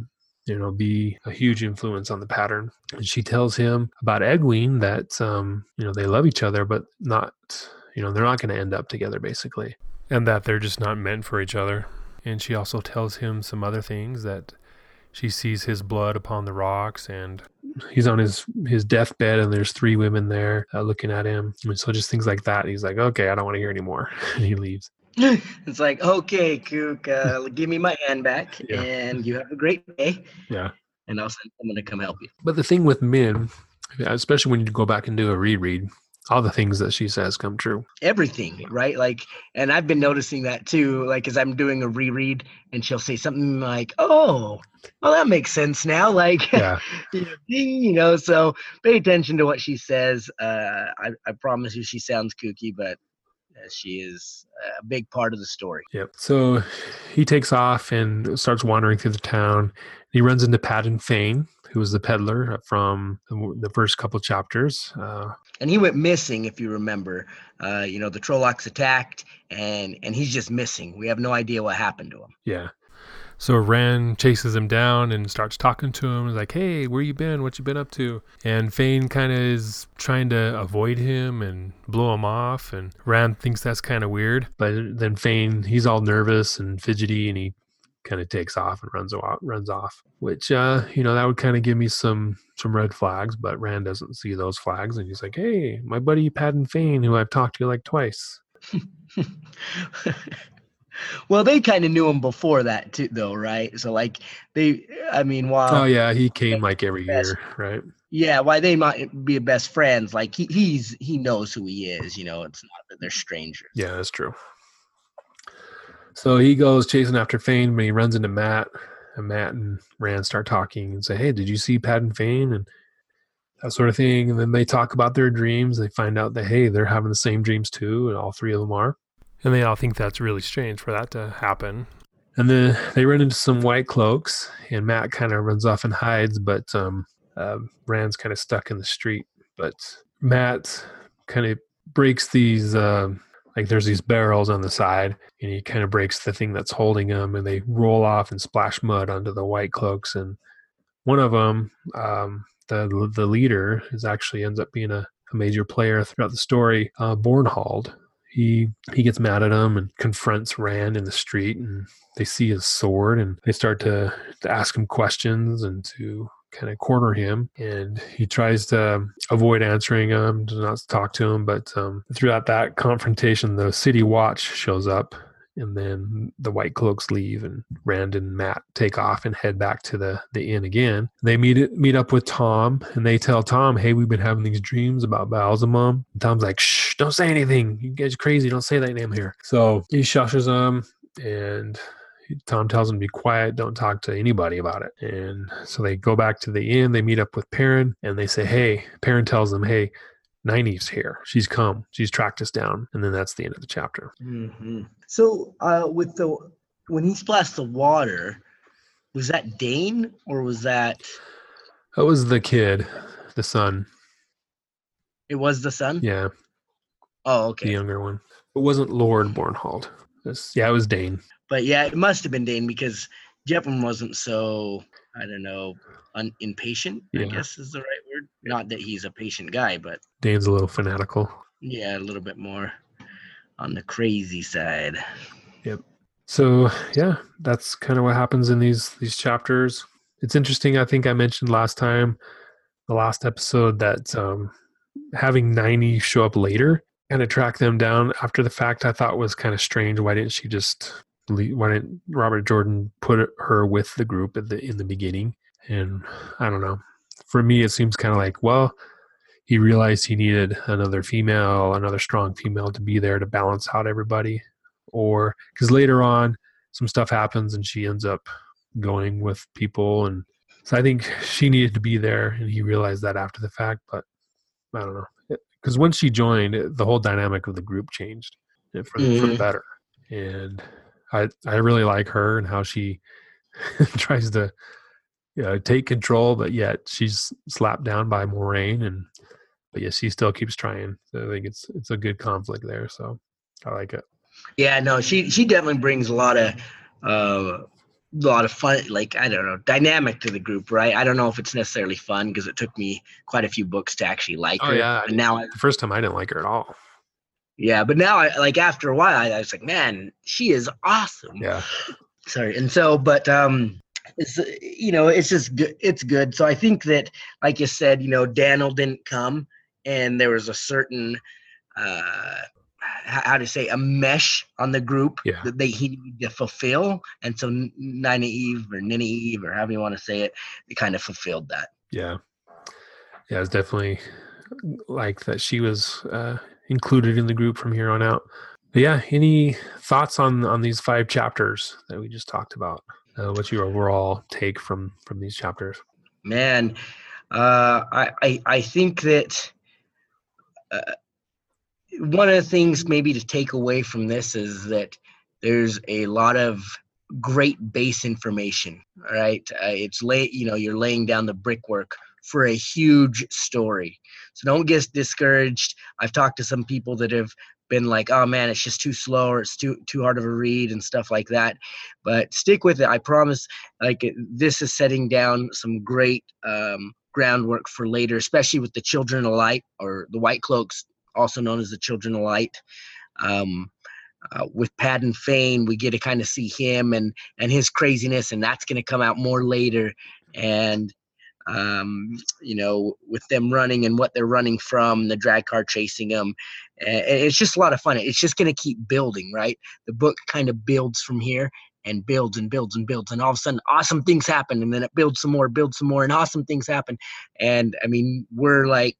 A: you know, be a huge influence on the pattern. And she tells him about Egwene that um, you know they love each other, but not, you know, they're not going to end up together, basically, and that they're just not meant for each other. And she also tells him some other things that she sees his blood upon the rocks and he's on his his deathbed and there's three women there uh, looking at him. And so just things like that. He's like okay i don't want to hear anymore. [laughs] And he leaves [laughs]
B: it's like okay kook uh, give me my hand back [laughs] yeah. and you have a great day
A: yeah.
B: and i'll send someone to come help you.
A: But the thing with Min, especially when you go back and do a reread all the things that she says come true.
B: Everything right? Like and i've been noticing that too like as i'm doing a reread and she'll say something like oh well that makes sense now [laughs] like
A: yeah.
B: you know so pay attention to what she says. Uh I, I promise you she sounds kooky but uh, she is a big part of the story
A: yep so he takes off and starts wandering through the town he runs into Padan Fain who was the peddler from the, first couple chapters. Uh,
B: and he went missing, if you remember. Uh, you know, the Trollocs attacked, and and he's just missing. We have no idea what happened to him.
A: Yeah. So Rand chases him down and starts talking to him. He's like, "Hey, where you been? What you been up to?" And Fain kind of is trying to avoid him and blow him off. And Rand thinks that's kind of weird. But then Fain, he's all nervous and fidgety, and he kind of takes off and runs off runs off which uh you know that would kind of give me some some red flags but rand doesn't see those flags and he's like hey my buddy Padan Fain who i've talked to like twice [laughs]
B: well they kind of knew him before that too though right so like they i mean while
A: oh yeah he came like every best, year right
B: yeah why they might be best friends like he, he's he knows who he is you know it's not that they're strangers
A: yeah that's true so he goes chasing after Fain, but he runs into Mat, and Mat and Rand start talking and say, "Hey, did you see Padan Fain?" and that sort of thing. And then they talk about their dreams. They find out that hey, they're having the same dreams too, and all three of them are. And they all think that's really strange for that to happen. And then they run into some white cloaks, and Mat kind of runs off and hides, but um, uh, Rand's kind of stuck in the street. But Mat kind of breaks these. Uh, like there's these barrels on the side and he kind of breaks the thing that's holding them and they roll off and splash mud onto the white cloaks and one of them um, the the leader is actually ends up being a, a major player throughout the story uh, bornhald he he gets mad at him and confronts rand in the street and they see his sword and they start to, to ask him questions and to kind of corner him and he tries to avoid answering him does not talk to him but um, throughout that confrontation the city watch shows up and then the white cloaks leave and rand and Mat take off and head back to the, the inn again. They meet meet up with tom and they tell tom hey we've been having these dreams about Ba'alzamon and tom's like shh don't say anything. You guys crazy. Don't say that name here. So he shushes them and Tom tells him to be quiet, don't talk to anybody about it. And so they go back to the inn, they meet up with Perrin, and they say, Hey, Perrin tells them, Hey, Nynaeve's here. She's come. She's tracked us down. And then that's the end of the chapter.
B: Mm-hmm. So uh, with the when he splashed the water, was that Dain or was that
A: That was the kid, the son.
B: It was the son?
A: Yeah.
B: Oh, okay.
A: The younger one. It wasn't Lord Bornhald. yeah, it was Dain.
B: but yeah, it must have been Dain because Geofram wasn't so I don't know un- impatient. Yeah. I guess is the right Not that he's a patient guy, but
A: Dain's a little fanatical.
B: Yeah, a little bit more on the crazy side.
A: Yep. So yeah, that's kind of what happens in these these chapters. It's interesting. I think I mentioned last time, the last episode, that um, having Nynaeve show up later and of track them down after the fact, I thought was kind of strange. Why didn't she just why didn't Robert Jordan put her with the group at the in the beginning? And I don't know. For me, it seems kind of like, well, he realized he needed another female, another strong female to be there to balance out everybody, or because later on some stuff happens and she ends up going with people, and so I think [laughs] she needed to be there, and he realized that after the fact. But I don't know because once she joined, the whole dynamic of the group changed. for, mm-hmm. for the mm-hmm. better. And I I really like her and how she [laughs] tries to you know, take control, but yet she's slapped down by Moiraine, and but yeah, she still keeps trying. So I think it's it's a good conflict there. So I like it.
B: Yeah, no, she she definitely brings a lot of uh, a lot of fun, like I don't know, dynamic to the group, right? I don't know if it's necessarily fun because it took me quite a few books to actually like
A: oh,
B: her.
A: yeah, and now I, the first time I didn't like her at all.
B: Yeah, but now I like after a while I, I was like, man, she is awesome.
A: Yeah.
B: Sorry, and so, but um, it's you know, it's just good. It's good. So I think that, like you said, you know, Daniel didn't come, and there was a certain uh how to say a mesh on the group
A: yeah.
B: that they he needed to fulfill, and so Nynaeve or Eve or however you want to say it, it kind of fulfilled that.
A: Yeah, yeah, it's definitely like that. She was uh, included in the group from here on out. But yeah, any thoughts on on these five chapters that we just talked about? Uh, what's your overall take from from these chapters?
B: Man, uh, I, I I think that. Uh, one of the things maybe to take away from this is that there's a lot of great base information right uh, it's lay you know you're laying down the brickwork for a huge story so don't get discouraged i've talked to some people that have been like oh man it's just too slow or it's too too hard of a read and stuff like that but stick with it i promise like this is setting down some great um, groundwork for later especially with the children of light or the white cloaks also known as the Children of Light. Um, uh, with Padan Fain, we get to kind of see him and and his craziness, and that's going to come out more later. And um, you know, with them running and what they're running from, the Draghkar chasing them, and it's just a lot of fun. It's just going to keep building, right? The book kind of builds from here and builds and builds and builds, and all of a sudden, awesome things happen, and then it builds some more, builds some more, and awesome things happen. And I mean, we're like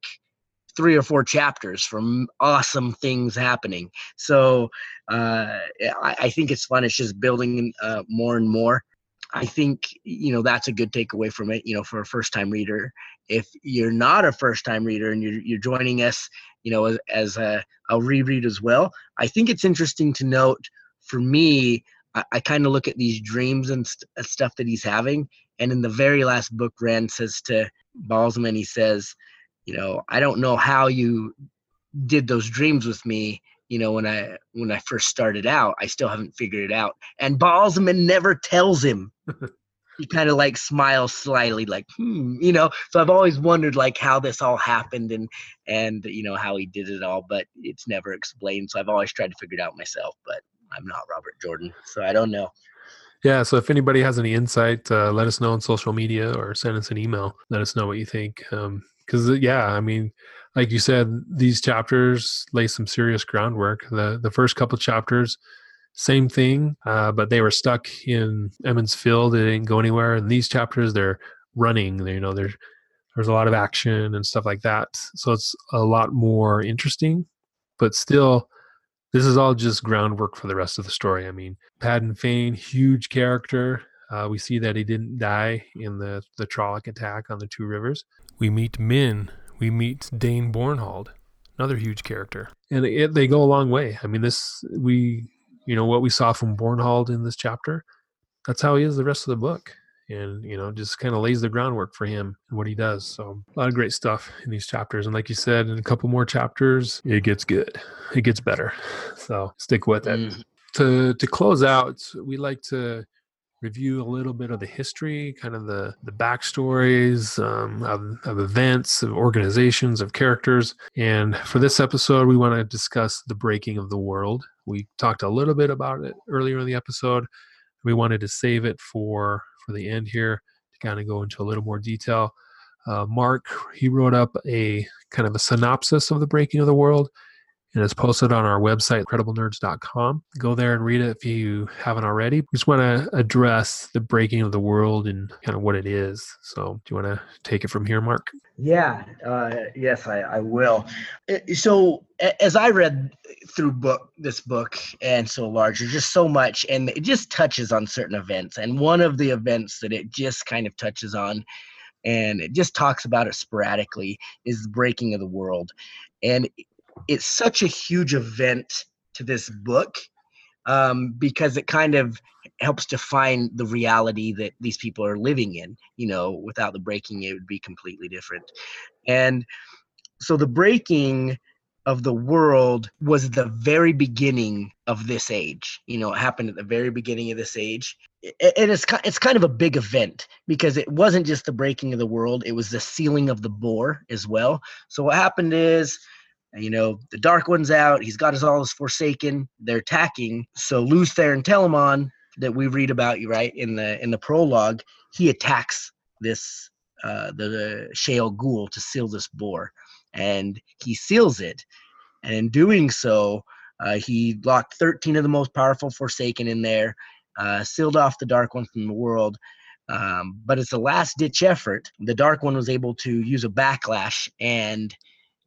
B: three or four chapters from awesome things happening. So uh, I, I, think it's fun. It's just building uh, more and more. I think you know that's a good takeaway from it. You know, for a first-time reader, if you're not a first-time reader and you're you're joining us, you know, as, as a, a reread as well, I think it's interesting to note. For me, I, I kind of look at these dreams and st- uh, stuff that he's having, and in the very last book, Rand says to Ba'alzamon, he says, you know i don't know how you did those dreams with me you know when i when i first started out i still haven't figured it out. And Ba'alzamon never tells him. [laughs] He kind of like smiles slyly like hmm you know? So i've always wondered like how this all happened and and you know how he did it all but it's never explained. So i've always tried to figure it out myself but i'm not robert jordan so i don't know.
A: Yeah so if anybody has any insight uh, let us know on social media or send us an email. Let us know what you think um, because uh, yeah i mean like you said these chapters lay some serious groundwork. The the first couple chapters same thing uh, but they were stuck in Emond's Field. They didn't go anywhere. And these chapters they're running. They, you know there's there's a lot of action and stuff like that. So it's a lot more interesting but still this is all just groundwork for the rest of the story. I mean Padan Fain huge character. Uh, we see that he didn't die in the the Trolloc attack on the two rivers. We meet Min. We meet Dain Bornhald, another huge character, and it, they go a long way. I mean, this we, you know, what we saw from Bornhald in this chapter, that's how he is the rest of the book, and you know, just kind of lays the groundwork for him and what he does. So a lot of great stuff in these chapters, and like you said, in a couple more chapters, it gets good, it gets better. So stick with it. Mm. To to close out, we like to review a little bit of the history, kind of the the backstories um, of, of events, of organizations, of characters. And for this episode, we want to discuss the breaking of the world. We talked a little bit about it earlier in the episode. We wanted to save it for for the end here to kind of go into a little more detail. Uh, Mark he wrote up a kind of a synopsis of the breaking of the world and it's posted on our website, crediblenerds.com. Go there and read it if you haven't already. We just want to address the breaking of the world and kind of what it is. So, do you want to take it from here, Mark?
B: Yeah, uh, yes, I, I will. Uh, so, as I read through book this book and so large, there's just so much, and it just touches on certain events. And one of the events that it just kind of touches on and it just talks about it sporadically is the breaking of the world and it's such a huge event to this book um, because it kind of helps define the reality that these people are living in. You know, without the breaking, it would be completely different. And so the breaking of the world was the very beginning of this age. You know, it happened at the very beginning of this age. And it's it's kind of a big event because it wasn't just the breaking of the world; it was the sealing of the bore as well. So what happened is and, you know, the Dark One's out. He's got us all as Forsaken. They're attacking. So Lews Therin Telamon that we read about, you right in the in the prologue, he attacks this uh, the, the Shayol Ghul to seal this bore, and he seals it. And in doing so, uh, he locked 13 of the most powerful Forsaken in there, uh, sealed off the Dark One from the world. Um, but it's a last ditch effort. The Dark One was able to use a backlash and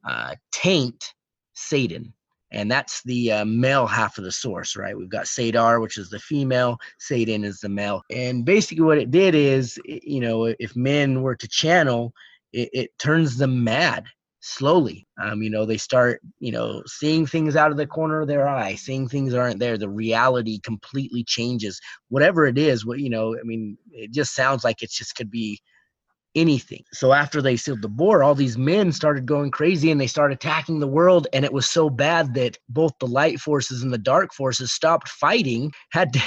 B: uh, taint saidin. and that's the uh, male half of the source right we've got saidar, which is the female saidin is the male and basically what it did is you know if men were to channel it, it turns them mad slowly um, you know they start you know seeing things out of the corner of their eye seeing things aren't there the reality completely changes whatever it is what you know i mean it just sounds like it just could be anything. So after they sealed the bore, all these men started going crazy and they started attacking the world. And it was so bad that both the light forces and the dark forces stopped fighting, had to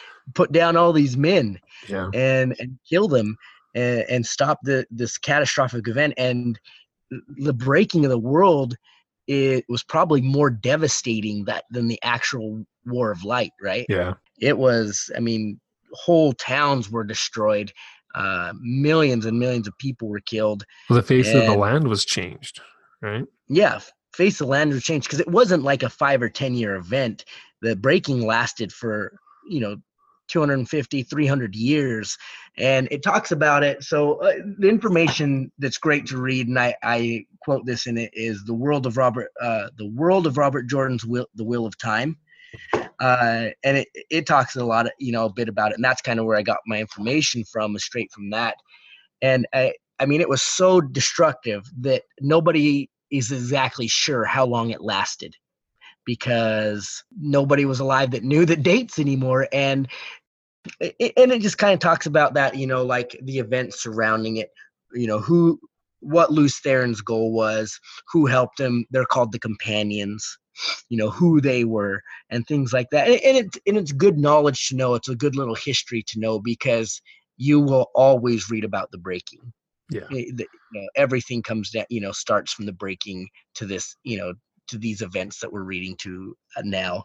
B: [laughs] put down all these men yeah. and, and kill them and, and stop the, this catastrophic event. And the breaking of the world it was probably more devastating that than the actual war of light right
A: yeah
B: it was i mean whole towns were destroyed uh, millions and millions of people were killed.
A: Well, the face and, of the land was changed, right?
B: Yeah, face of the land was changed because it wasn't like a five or ten year event. The breaking lasted for you know 250 300 years and it talks about it so uh, the information that's great to read and I, I quote this in it is the world of robert uh, the world of robert jordan's will the will of time uh, and it, it talks a lot, of, you know, a bit about it, and that's kind of where I got my information from, straight from that. And I, I mean, it was so destructive that nobody is exactly sure how long it lasted, because nobody was alive that knew the dates anymore, and it, and it just kind of talks about that, you know, like the events surrounding it, you know, who, what Lews Therin's goal was, who helped him. They're called the companions you know who they were and things like that and, and it's and it's good knowledge to know it's a good little history to know because you will always read about the breaking.
A: Yeah.
B: It, the, you know, everything comes down you know starts from the breaking to this you know to these events that we're reading to uh, now.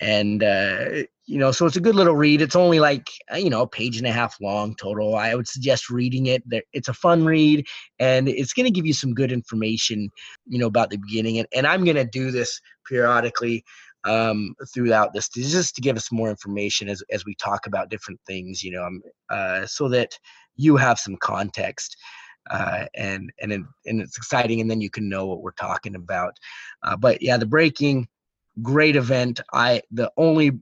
B: And uh, you know so it's a good little read. It's only like uh, you know a page and a half long total. I would suggest reading it. It's a fun read and it's going to give you some good information you know about the beginning. And, and i'm going to do this periodically um, throughout this just to give us more information as, as we talk about different things you know um, uh, so that you have some context uh, and and it, and it's exciting and then you can know what we're talking about uh, but yeah the breaking great event. I the only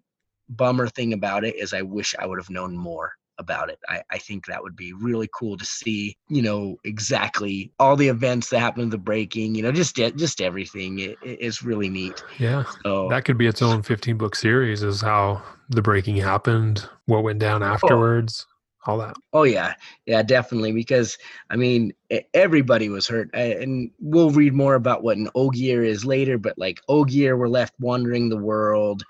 B: bummer thing about it is I wish I would have known more about it. I, I think that would be really cool to see, you know, exactly all the events that happened, the breaking, you know, just just everything. It, it's really neat.
A: Yeah. So, that could be its own 15 book series is how the breaking happened, what went down oh. afterwards all that.
B: Oh yeah, yeah, definitely. Because I mean, everybody was hurt, and we'll read more about what an Ogier is later. But like Ogier were left wandering the world.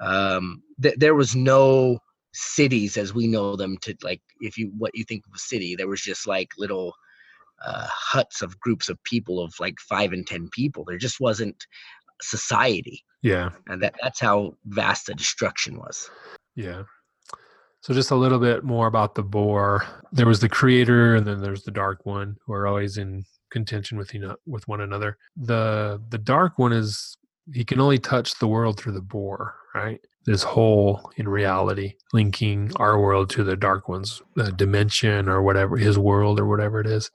B: Um, th- there was no cities as we know them to like if you what you think of a city there was just like little uh, huts of groups of people of like five and ten people there just wasn't society
A: yeah
B: and that that's how vast the destruction was
A: yeah so just a little bit more about the bore. There was the creator, and then there's the dark one, who are always in contention with you know, with one another. The the dark one is he can only touch the world through the bore, right? This hole in reality, linking our world to the dark one's uh, dimension or whatever, his world or whatever it is.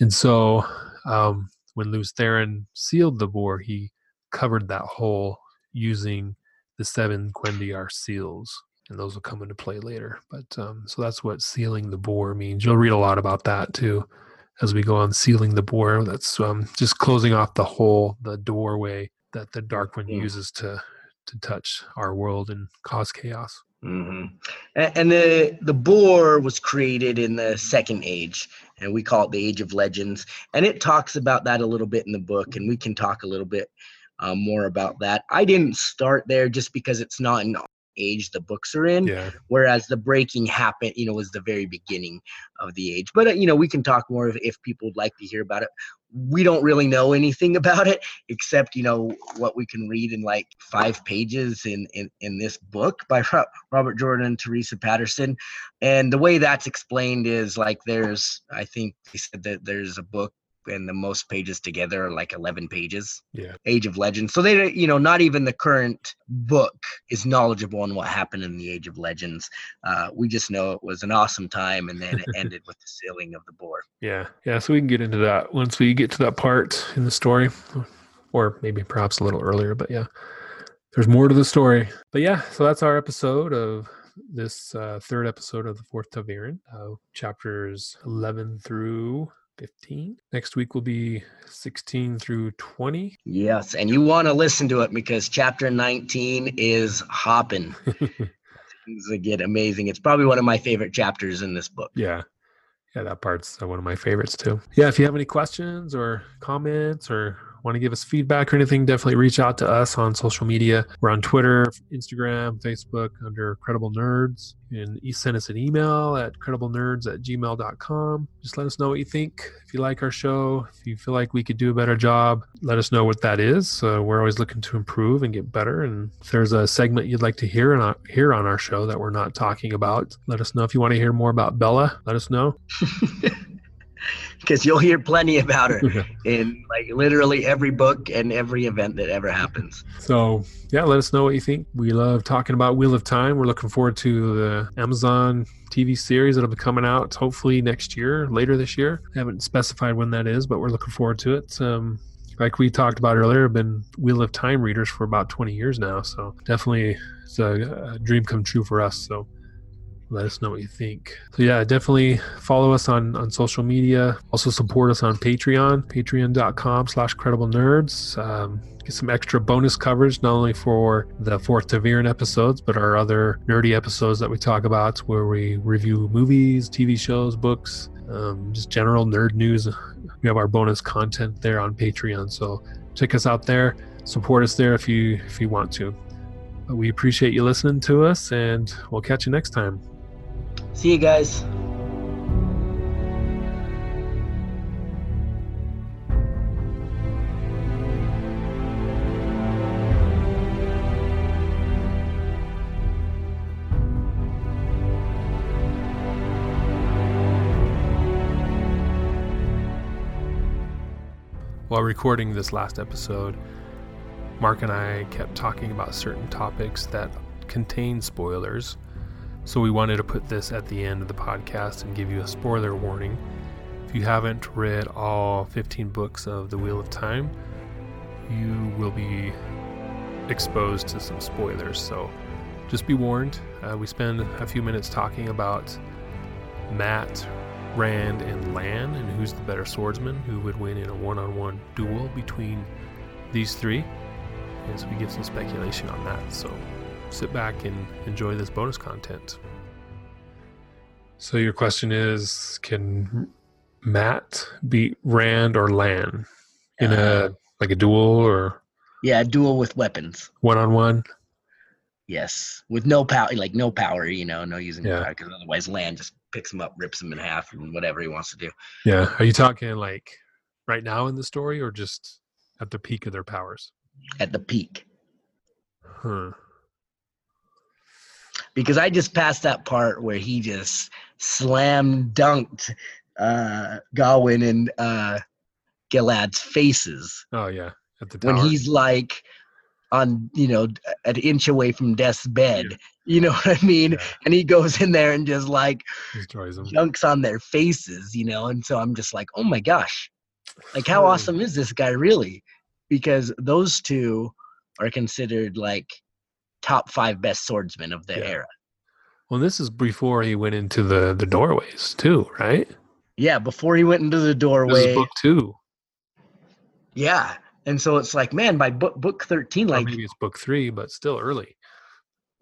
A: And so, um, when Lews Therin sealed the bore, he covered that hole using the seven cuendillar seals and those will come into play later. But um, so that's what sealing the bore means. You'll read a lot about that too as we go on sealing the bore. That's um, just closing off the hole, the doorway that the dark one mm. uses to to touch our world and cause chaos.
B: hmm And the the bore was created in the second age, and we call it the Age of Legends. And it talks about that a little bit in the book, and we can talk a little bit um, more about that. I didn't start there just because it's not an age the books are in
A: Yeah.
B: whereas the breaking happened you know was the very beginning of the age. But uh, you know we can talk more if, if people would like to hear about it. We don't really know anything [laughs] about it except you know what we can read in like five pages in in, in this book by robert jordan and teresa patterson. And the way that's explained is like there's i think they said that there's a book and the most pages together are like 11 pages
A: Yeah.
B: age of legends so they you know not even the current book is knowledgeable on what happened in the age of legends uh, we just know it was an awesome time and then it [laughs] ended with the sealing of the bore
A: Yeah. Yeah. So we can get into that once we get to that part in the story, or maybe perhaps a little earlier. But yeah, there's more to the story. But yeah, so that's our episode of this uh, third episode of the fourth Ta'veren, uh, chapters 11 through 15. Next week will be 16 through 20.
B: yes and you want to listen to it because chapter 19 is hopping [laughs] things get amazing it's probably one of my favorite chapters in this book
A: Yeah. Yeah, that part's uh, one of my favorites too. Yeah, if you have any questions or comments or want to give us feedback or anything, definitely reach out to us on social media. We're on Twitter, Instagram, Facebook under Credible Nerds. And send us an email at crediblenerds at gmail.com. Just let us know what you think. If you like our show, if you feel like we could do a better job, let us know what that is. Uh, we're always looking to improve and get better. And if there's a segment you'd like to hear on, our- hear on our show that we're not talking about, let us know. If you want to hear more about Bela, let us know. [laughs]
B: because you'll hear plenty about her [laughs] in like literally every book and every event that ever happens
A: So yeah, let us know what you think. We love talking about Wheel of Time. We're looking forward to the Amazon TV series that'll be coming out hopefully next year, later this year. I haven't specified when that is, but we're looking forward to it. Um, like we talked about earlier, been Wheel of Time readers for about 20 years now, so definitely it's a, a dream come true for us. So let us know what you think. So yeah, definitely follow us on on social media. Also support us on Patreon, patreon.com slash credible nerds. Um, get some extra bonus coverage, not only for the fourth Ta'veren episodes, but our other nerdy episodes that we talk about where we review movies, TV shows, books, um, just general nerd news. We have our bonus content there on Patreon. So check us out there. Support us there if you if you want to. We appreciate you listening to us and we'll catch you next time.
B: See you guys
A: While recording this last episode, Mark and I kept talking about certain topics that contain spoilers. So we wanted to put this at the end of the podcast and give you a spoiler warning. If you haven't read all 15 books of The Wheel of Time, you will be exposed to some spoilers. So just be warned. Uh, we spend a few minutes talking about Mat, Rand, and Lan, and who's the better swordsman, who would win in a one on one duel between these three. And so we give some speculation on that. So sit back and enjoy this bonus content. So your question is can Mat beat Rand or Lan in a uh, like a duel or
B: yeah a duel with weapons
A: one on one?
B: Yes, with no power, like no power, you know, no using
A: Yeah.
B: power, because otherwise Lan just picks him up, rips him in half, and whatever he wants to do.
A: Yeah. Are you talking like right now in the story or just at the peak of their powers?
B: At the peak,
A: Huh.
B: Because I just passed that part where he just slam dunked uh, Gawyn and uh, Galad's faces
A: Oh yeah. At the tower.
B: when he's like on, you know, an inch away from death's bed. You know what I mean?
A: Yeah.
B: And he goes in there and just like
A: destroys them.
B: junks on their faces, you know. And so I'm just like, oh my gosh, like how awesome is this guy really? Because those two are considered like top five best swordsmen of the
A: Yeah.
B: era.
A: Well, this is before he went into the the doorways too, right?
B: Yeah, before he went into the
A: This
B: doorway.
A: is book two.
B: Yeah, And so it's like, man, by book book thirteen,
A: Or
B: like,
A: maybe it's book three, but still early.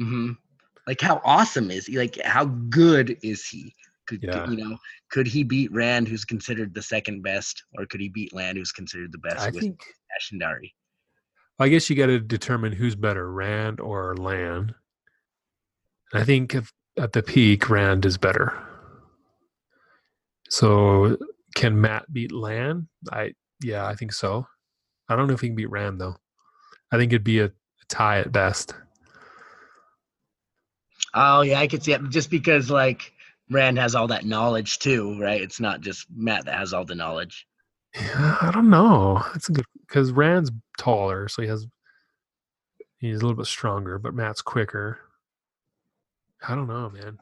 B: mhm, like how awesome is he? Like how good is he? Could, could-
A: Yeah.
B: you know? Could he beat Rand, who's considered the second best, or could he beat Lan, who's considered the best
A: I
B: with
A: think.
B: Ashandarei?
A: I guess you got to determine who's better, Rand or Lan. I think if, at the peak, Rand is better. So can Mat beat Lan? I yeah, I think so. I don't know if he can beat Rand though. I think it'd be a, a tie at best.
B: Oh yeah, I could see it just because like Rand has all that knowledge too, right? It's not just Mat that has all the knowledge.
A: Yeah, I don't know. That's a good because Rand's taller, so he has he's a little bit stronger, but Mat's quicker. I don't know, man.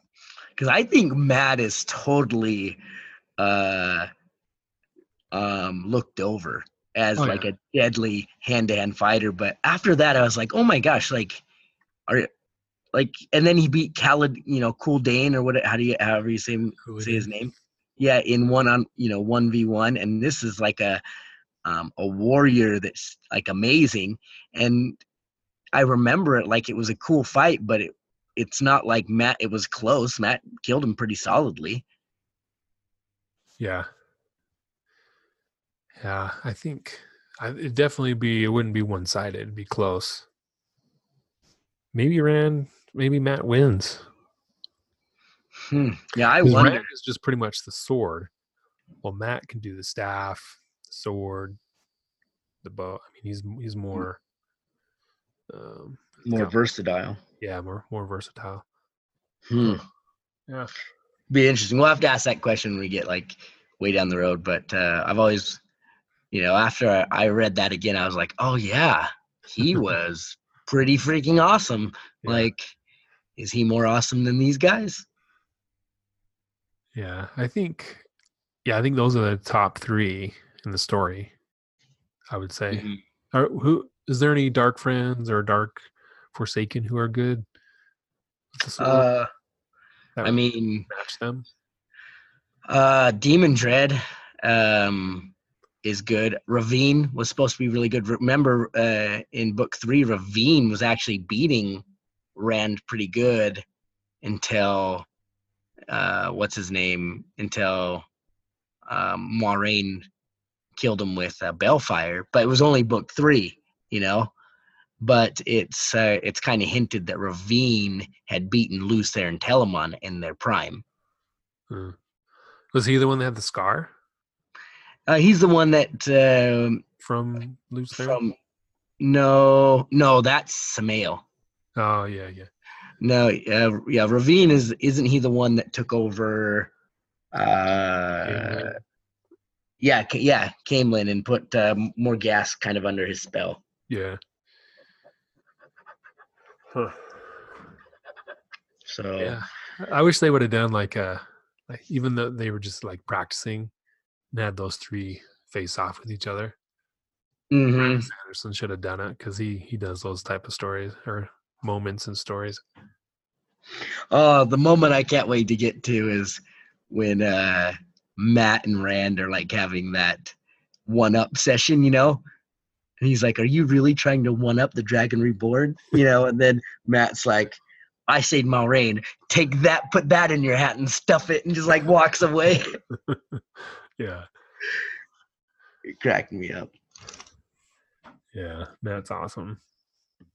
B: Because I think Mat is totally uh um looked over as
A: Oh,
B: like
A: yeah.
B: a deadly hand-to-hand fighter. But after that, I was like, oh my gosh, like are like and then he beat Khaled, you know, Couladin or what how do you however you say say his name. Yeah, in one on you know one v one, and this is like a um, a warrior that's like amazing. And I remember it like it was a cool fight, but it it's not like Mat. It was close. Mat killed him pretty solidly.
A: Yeah. Yeah, I think I, it'd definitely be. It wouldn't be one sided. It'd be close. Maybe Rand. Maybe Mat wins.
B: Hmm. Yeah, I wonder.
A: Rand is just pretty much the sword. Well, Mat can do the staff, the sword, the bow. I mean, he's he's more. Um,
B: More
A: got-
B: versatile.
A: yeah, more more versatile.
B: Hmm.
A: Yeah.
B: Be interesting. We'll have to ask that question when we get like way down the road. But uh, I've always, you know, after I, I read that again, I was like, oh yeah, he [laughs] was pretty freaking awesome.
A: Yeah.
B: Like, is he more awesome than these guys?
A: Yeah, I think. Yeah, I think those are the top three in the story. I would say.
B: Mhm.
A: Are, who is there any dark friends or dark forsaken who are good? with the sword
B: Uh, I mean,
A: match them.
B: uh, Demandred um, is good. Rahvin was supposed to be really good. Remember, uh, in book three, Rahvin was actually beating Rand pretty good until uh, what's his name? Until um, Moiraine killed him with uh, balefire. But it was only book three, you know. But it's uh, it's kind of hinted that Rahvin had beaten Lews Therin Telamon in their prime.
A: Hmm. Was he the one that had the scar
B: Uh, he's the one that um,
A: from Luce
B: from no no that's Samael.
A: oh yeah, yeah.
B: No, uh, yeah, Rahvin is isn't he the one that took over? Uh,
A: Caemlyn.
B: yeah, Ca- yeah, Caemlyn and put uh, Morgase kind of under his spell.
A: Yeah. Huh.
B: So
A: Yeah. I wish they would have done like a like even though they were just like practicing and had those three face off with each other.
B: mhm.
A: Sanderson should have done it because he he does those type of stories or moments and stories.
B: Oh, the moment I can't wait to get to is when uh, Mat and Rand are like having that one up session, you know? And he's like, Are you really trying to one up the Dragon Reborn? You know, and then Mat's like, I say Moiraine, take that, put that in your hat and stuff it, and just like walks away. [laughs]
A: Yeah,
B: it cracked me up.
A: yeah, that's awesome.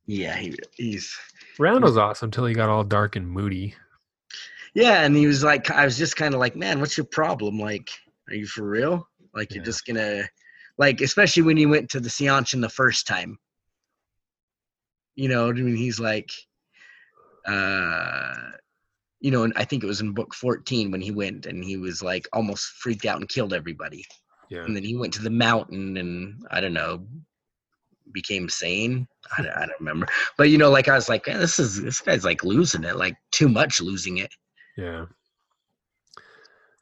B: Yeah, he, he's
A: Rand was awesome till he got all dark and moody.
B: yeah, and he was like, I was just kind of like, man, what's your problem? Like, are you for real? Like, you're just gonna, like, especially when he went to the Seanchan the first time. You know, I mean, he's like, uh, you know, and I think it was in book 14 when he went and he was like almost freaked out and killed everybody.
A: Yeah,
B: And then he went to the mountain and I don't know, became sane. I don't, I don't remember. But, you know, like, I was like, "Man, this is, this guy's like losing it, like too much losing it.
A: yeah.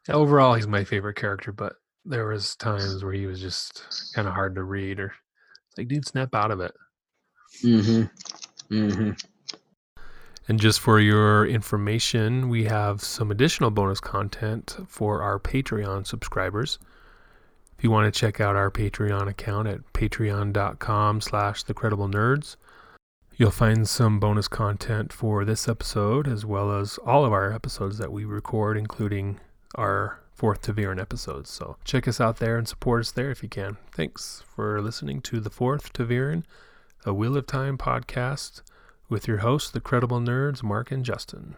A: Overall, he's my favorite character, but there was times where he was just kind of hard to read, or like, dude, snap out of it.
B: Mm-hmm. Mm-hmm.
A: And just for your information, we have some additional bonus content for our Patreon subscribers. If you want to check out our Patreon account at patreon.com slash thecrediblenerds, you'll find some bonus content for this episode as well as all of our episodes that we record, including our fourth ta'veren episodes. So check us out there and support us there if you can. Thanks for listening to the fourth ta'veren, a Wheel of Time podcast with your hosts, the credible nerds, Mark and Justin.